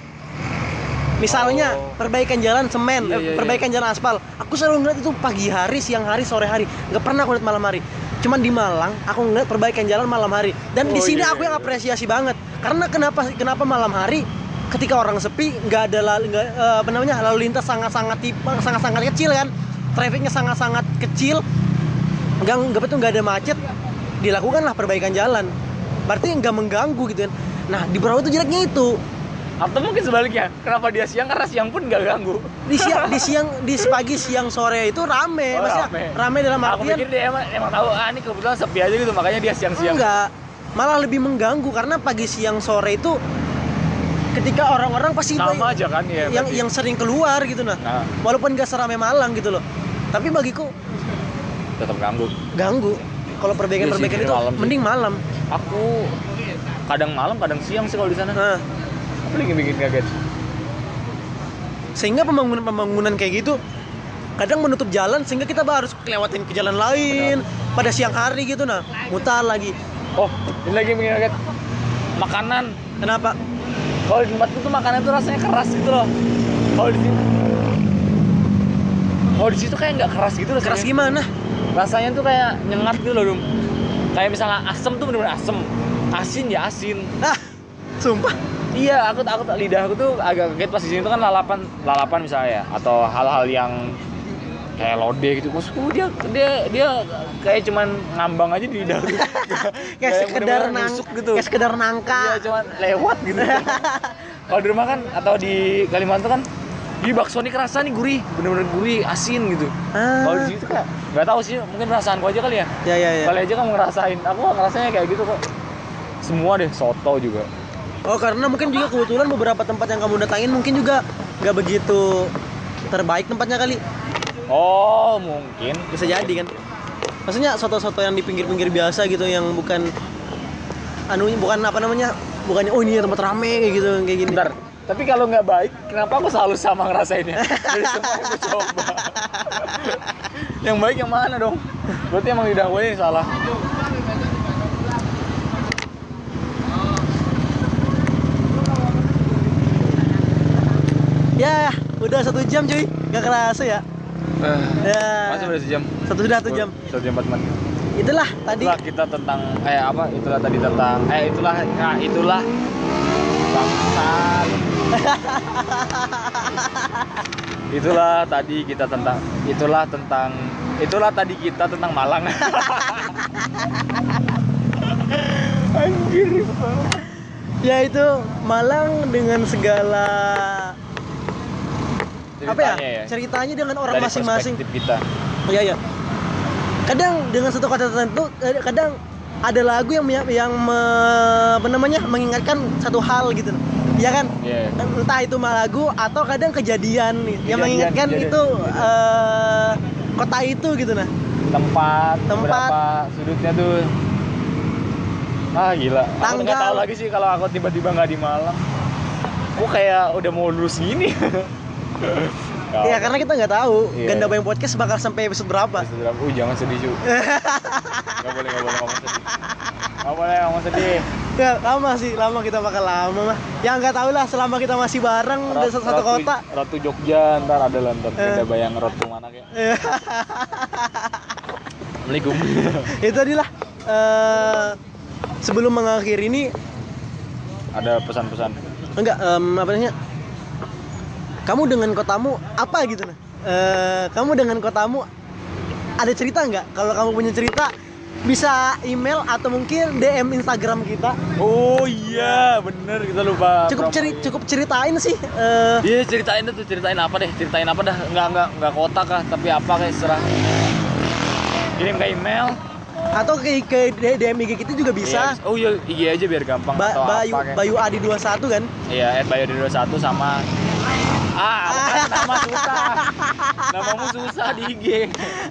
Misalnya Oh. perbaikan jalan semen Iya, eh, iya, iya. perbaikan jalan aspal. Aku selalu ngeliat itu pagi hari siang hari sore hari. Nggak pernah aku lihat malam hari. Cuman di Malang aku ngeliat perbaikan jalan malam hari. Dan di Oh, sini iya, aku yang iya. apresiasi banget. Karena kenapa kenapa malam hari ketika orang sepi nggak ada lalu nggak eh, apa namanya lalu lintas sangat sangat sangat sangat kecil kan? Trafiknya sangat sangat kecil. Nggak nggak betul nggak ada macet dilakukanlah perbaikan jalan berarti nggak mengganggu gitu kan nah di Berau itu jeleknya itu Atau mungkin sebaliknya. Kenapa dia siang karena siang pun nggak ganggu. di siang di siang di pagi siang sore itu rame Oh, maksudnya rame. rame, dalam Aku artian pikir dia emang, emang tahu ah ini kebetulan sepi aja gitu makanya dia siang-siang. enggak malah lebih mengganggu karena pagi siang sore itu ketika orang-orang pasti Sama aja kan ya. yang berarti. yang sering keluar gitu nah Nah, walaupun gak seramai Malang gitu loh tapi bagiku tetap ganggu. ganggu kalau perbaikan-perbaikan Iya sih, itu malam sih. mending malam Aku kadang malam kadang siang sih kalau di sana. nah Apa lagi bikin kaget? sehingga pembangunan-pembangunan kayak gitu kadang menutup jalan sehingga kita harus lewatin ke jalan lain pada siang hari gitu nah mutar lagi Oh, ini lagi bikin kaget. Makanan. kenapa Kalau di tempatku tuh makanan tuh rasanya keras gitu loh. Kalau di sini Kalau di situ kayak nggak keras gitu loh. keras gimana Rasanya tuh kayak nyengat gitu loh, Dum. Kayak misalnya asem tuh bener-bener asem. Asin ya asin. ah sumpah Iya, aku aku lidah aku tuh agak kaget pas di sini tuh kan lalapan lalapan misalnya ya atau hal-hal yang kayak lode gitu. Maksudku dia dia dia kayak cuman ngambang aja di lidah tuh. kayak sekedar nang gitu. kayak sekedar nangka Iya, cuman lewat gitu. Kalau di rumah kan atau di Kalimantan kan di bakso ini kerasa nih gurih, bener-bener gurih, asin gitu. ah. Kalau di situ kayak nggak tahu sih, mungkin perasaanku aja kali ya. ya ya ya Kali aja kamu ngerasain, aku ngerasanya kayak gitu kok. Semua deh, soto juga. oh karena mungkin juga kebetulan beberapa tempat yang kamu datangin mungkin juga nggak begitu terbaik tempatnya kali Oh, mungkin. bisa jadi kan maksudnya soto-soto yang di pinggir-pinggir biasa gitu yang bukan anu bukan apa namanya bukannya oh ini tempat rame kayak gitu kayak gini Bentar, tapi kalau nggak baik, kenapa aku selalu sama ngerasainnya? Dari semua yang aku coba. yang baik yang mana dong? Berarti emang lidah gue yang salah. ya udah satu jam cuy nggak kerasa ya ya Masih udah sejam. satu sudah satu jam Satu jam empat menit. itulah tadi Itulah kita tentang eh apa? Itulah tadi tentang eh itulah nah itulah bangsat. itulah tadi kita tentang itulah tentang itulah tadi kita tentang Malang. Anjir. ya itu Malang dengan segala apa ya, Ceritanya ceritanya dengan orang masing-masing kita. Iya iya. Kadang dengan satu kata tertentu, eh, kadang ada lagu yang yang me- apa namanya mengingatkan satu hal gitu. Iya kan? Iya. Entah itu mah lagu atau kadang kejadian, nih, yang Kejadian, mengingatkan kejadian, itu kejadian. eh, kota itu gitu nah. Tempat, Tempat. sudutnya tuh. Ah gila. Aku nggak Tanggal. tahu lagi sih kalau aku tiba-tiba nggak di Malang. Aku kayak udah mau lulus gini. Iya karena kita nggak tahu Iya. Ganda Bayang Podcast bakal sampai episode berapa. Episode berapa? Uh, jangan sedih cu. Gak boleh, gak boleh ngomong sedih. Gak boleh ngomong sedih. Ya, lama sih, lama kita bakal lama mah. Yang nggak tahu lah selama kita masih bareng di satu, satu Ratu- kota. Ratu Jogja ntar ada lah ntar. Eh. Ada bayang Ratu mana kayak. Eh, Assalamualaikum. itu tadi lah. Eh, sebelum mengakhiri ini ada pesan-pesan. enggak em, apa namanya kamu dengan kotamu apa gitu nah? Eh, kamu dengan kotamu ada cerita nggak? Kalau kamu punya cerita bisa email atau mungkin DM Instagram kita. Oh iya, bener kita lupa. cukup ceri cukup ceritain sih eh, Iya ceritain tuh ceritain apa deh ceritain apa dah. Nggak nggak nggak kota kah tapi apa kayak serah. Kirim ke email. Atau ke, ke DM IG kita juga bisa. Iya, oh iya IG aja biar gampang Ba- atau Bayu apa kayak. Bayu Adi 21 kan? Iya at Bayu 21 sama ah nama susah. Namamu susah di IG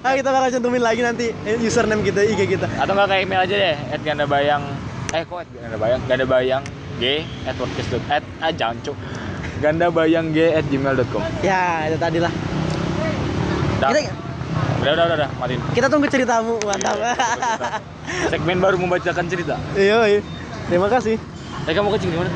ah, kita bakal cantumin lagi nanti eh, username kita IG kita. Atau nggak ke email aja deh at ganda bayang. Eh kok at ganda bayang? Ganda bayang g at podcast at ah jangan cuk ganda bayang g at gmail.com ya itu tadi lah. Kita, udah udah udah, udah matiin. Kita tunggu ceritamu mantap. Iya, tunggu cerita. segmen baru membacakan cerita. Iya iya terima kasih. Eh kamu kecil di mana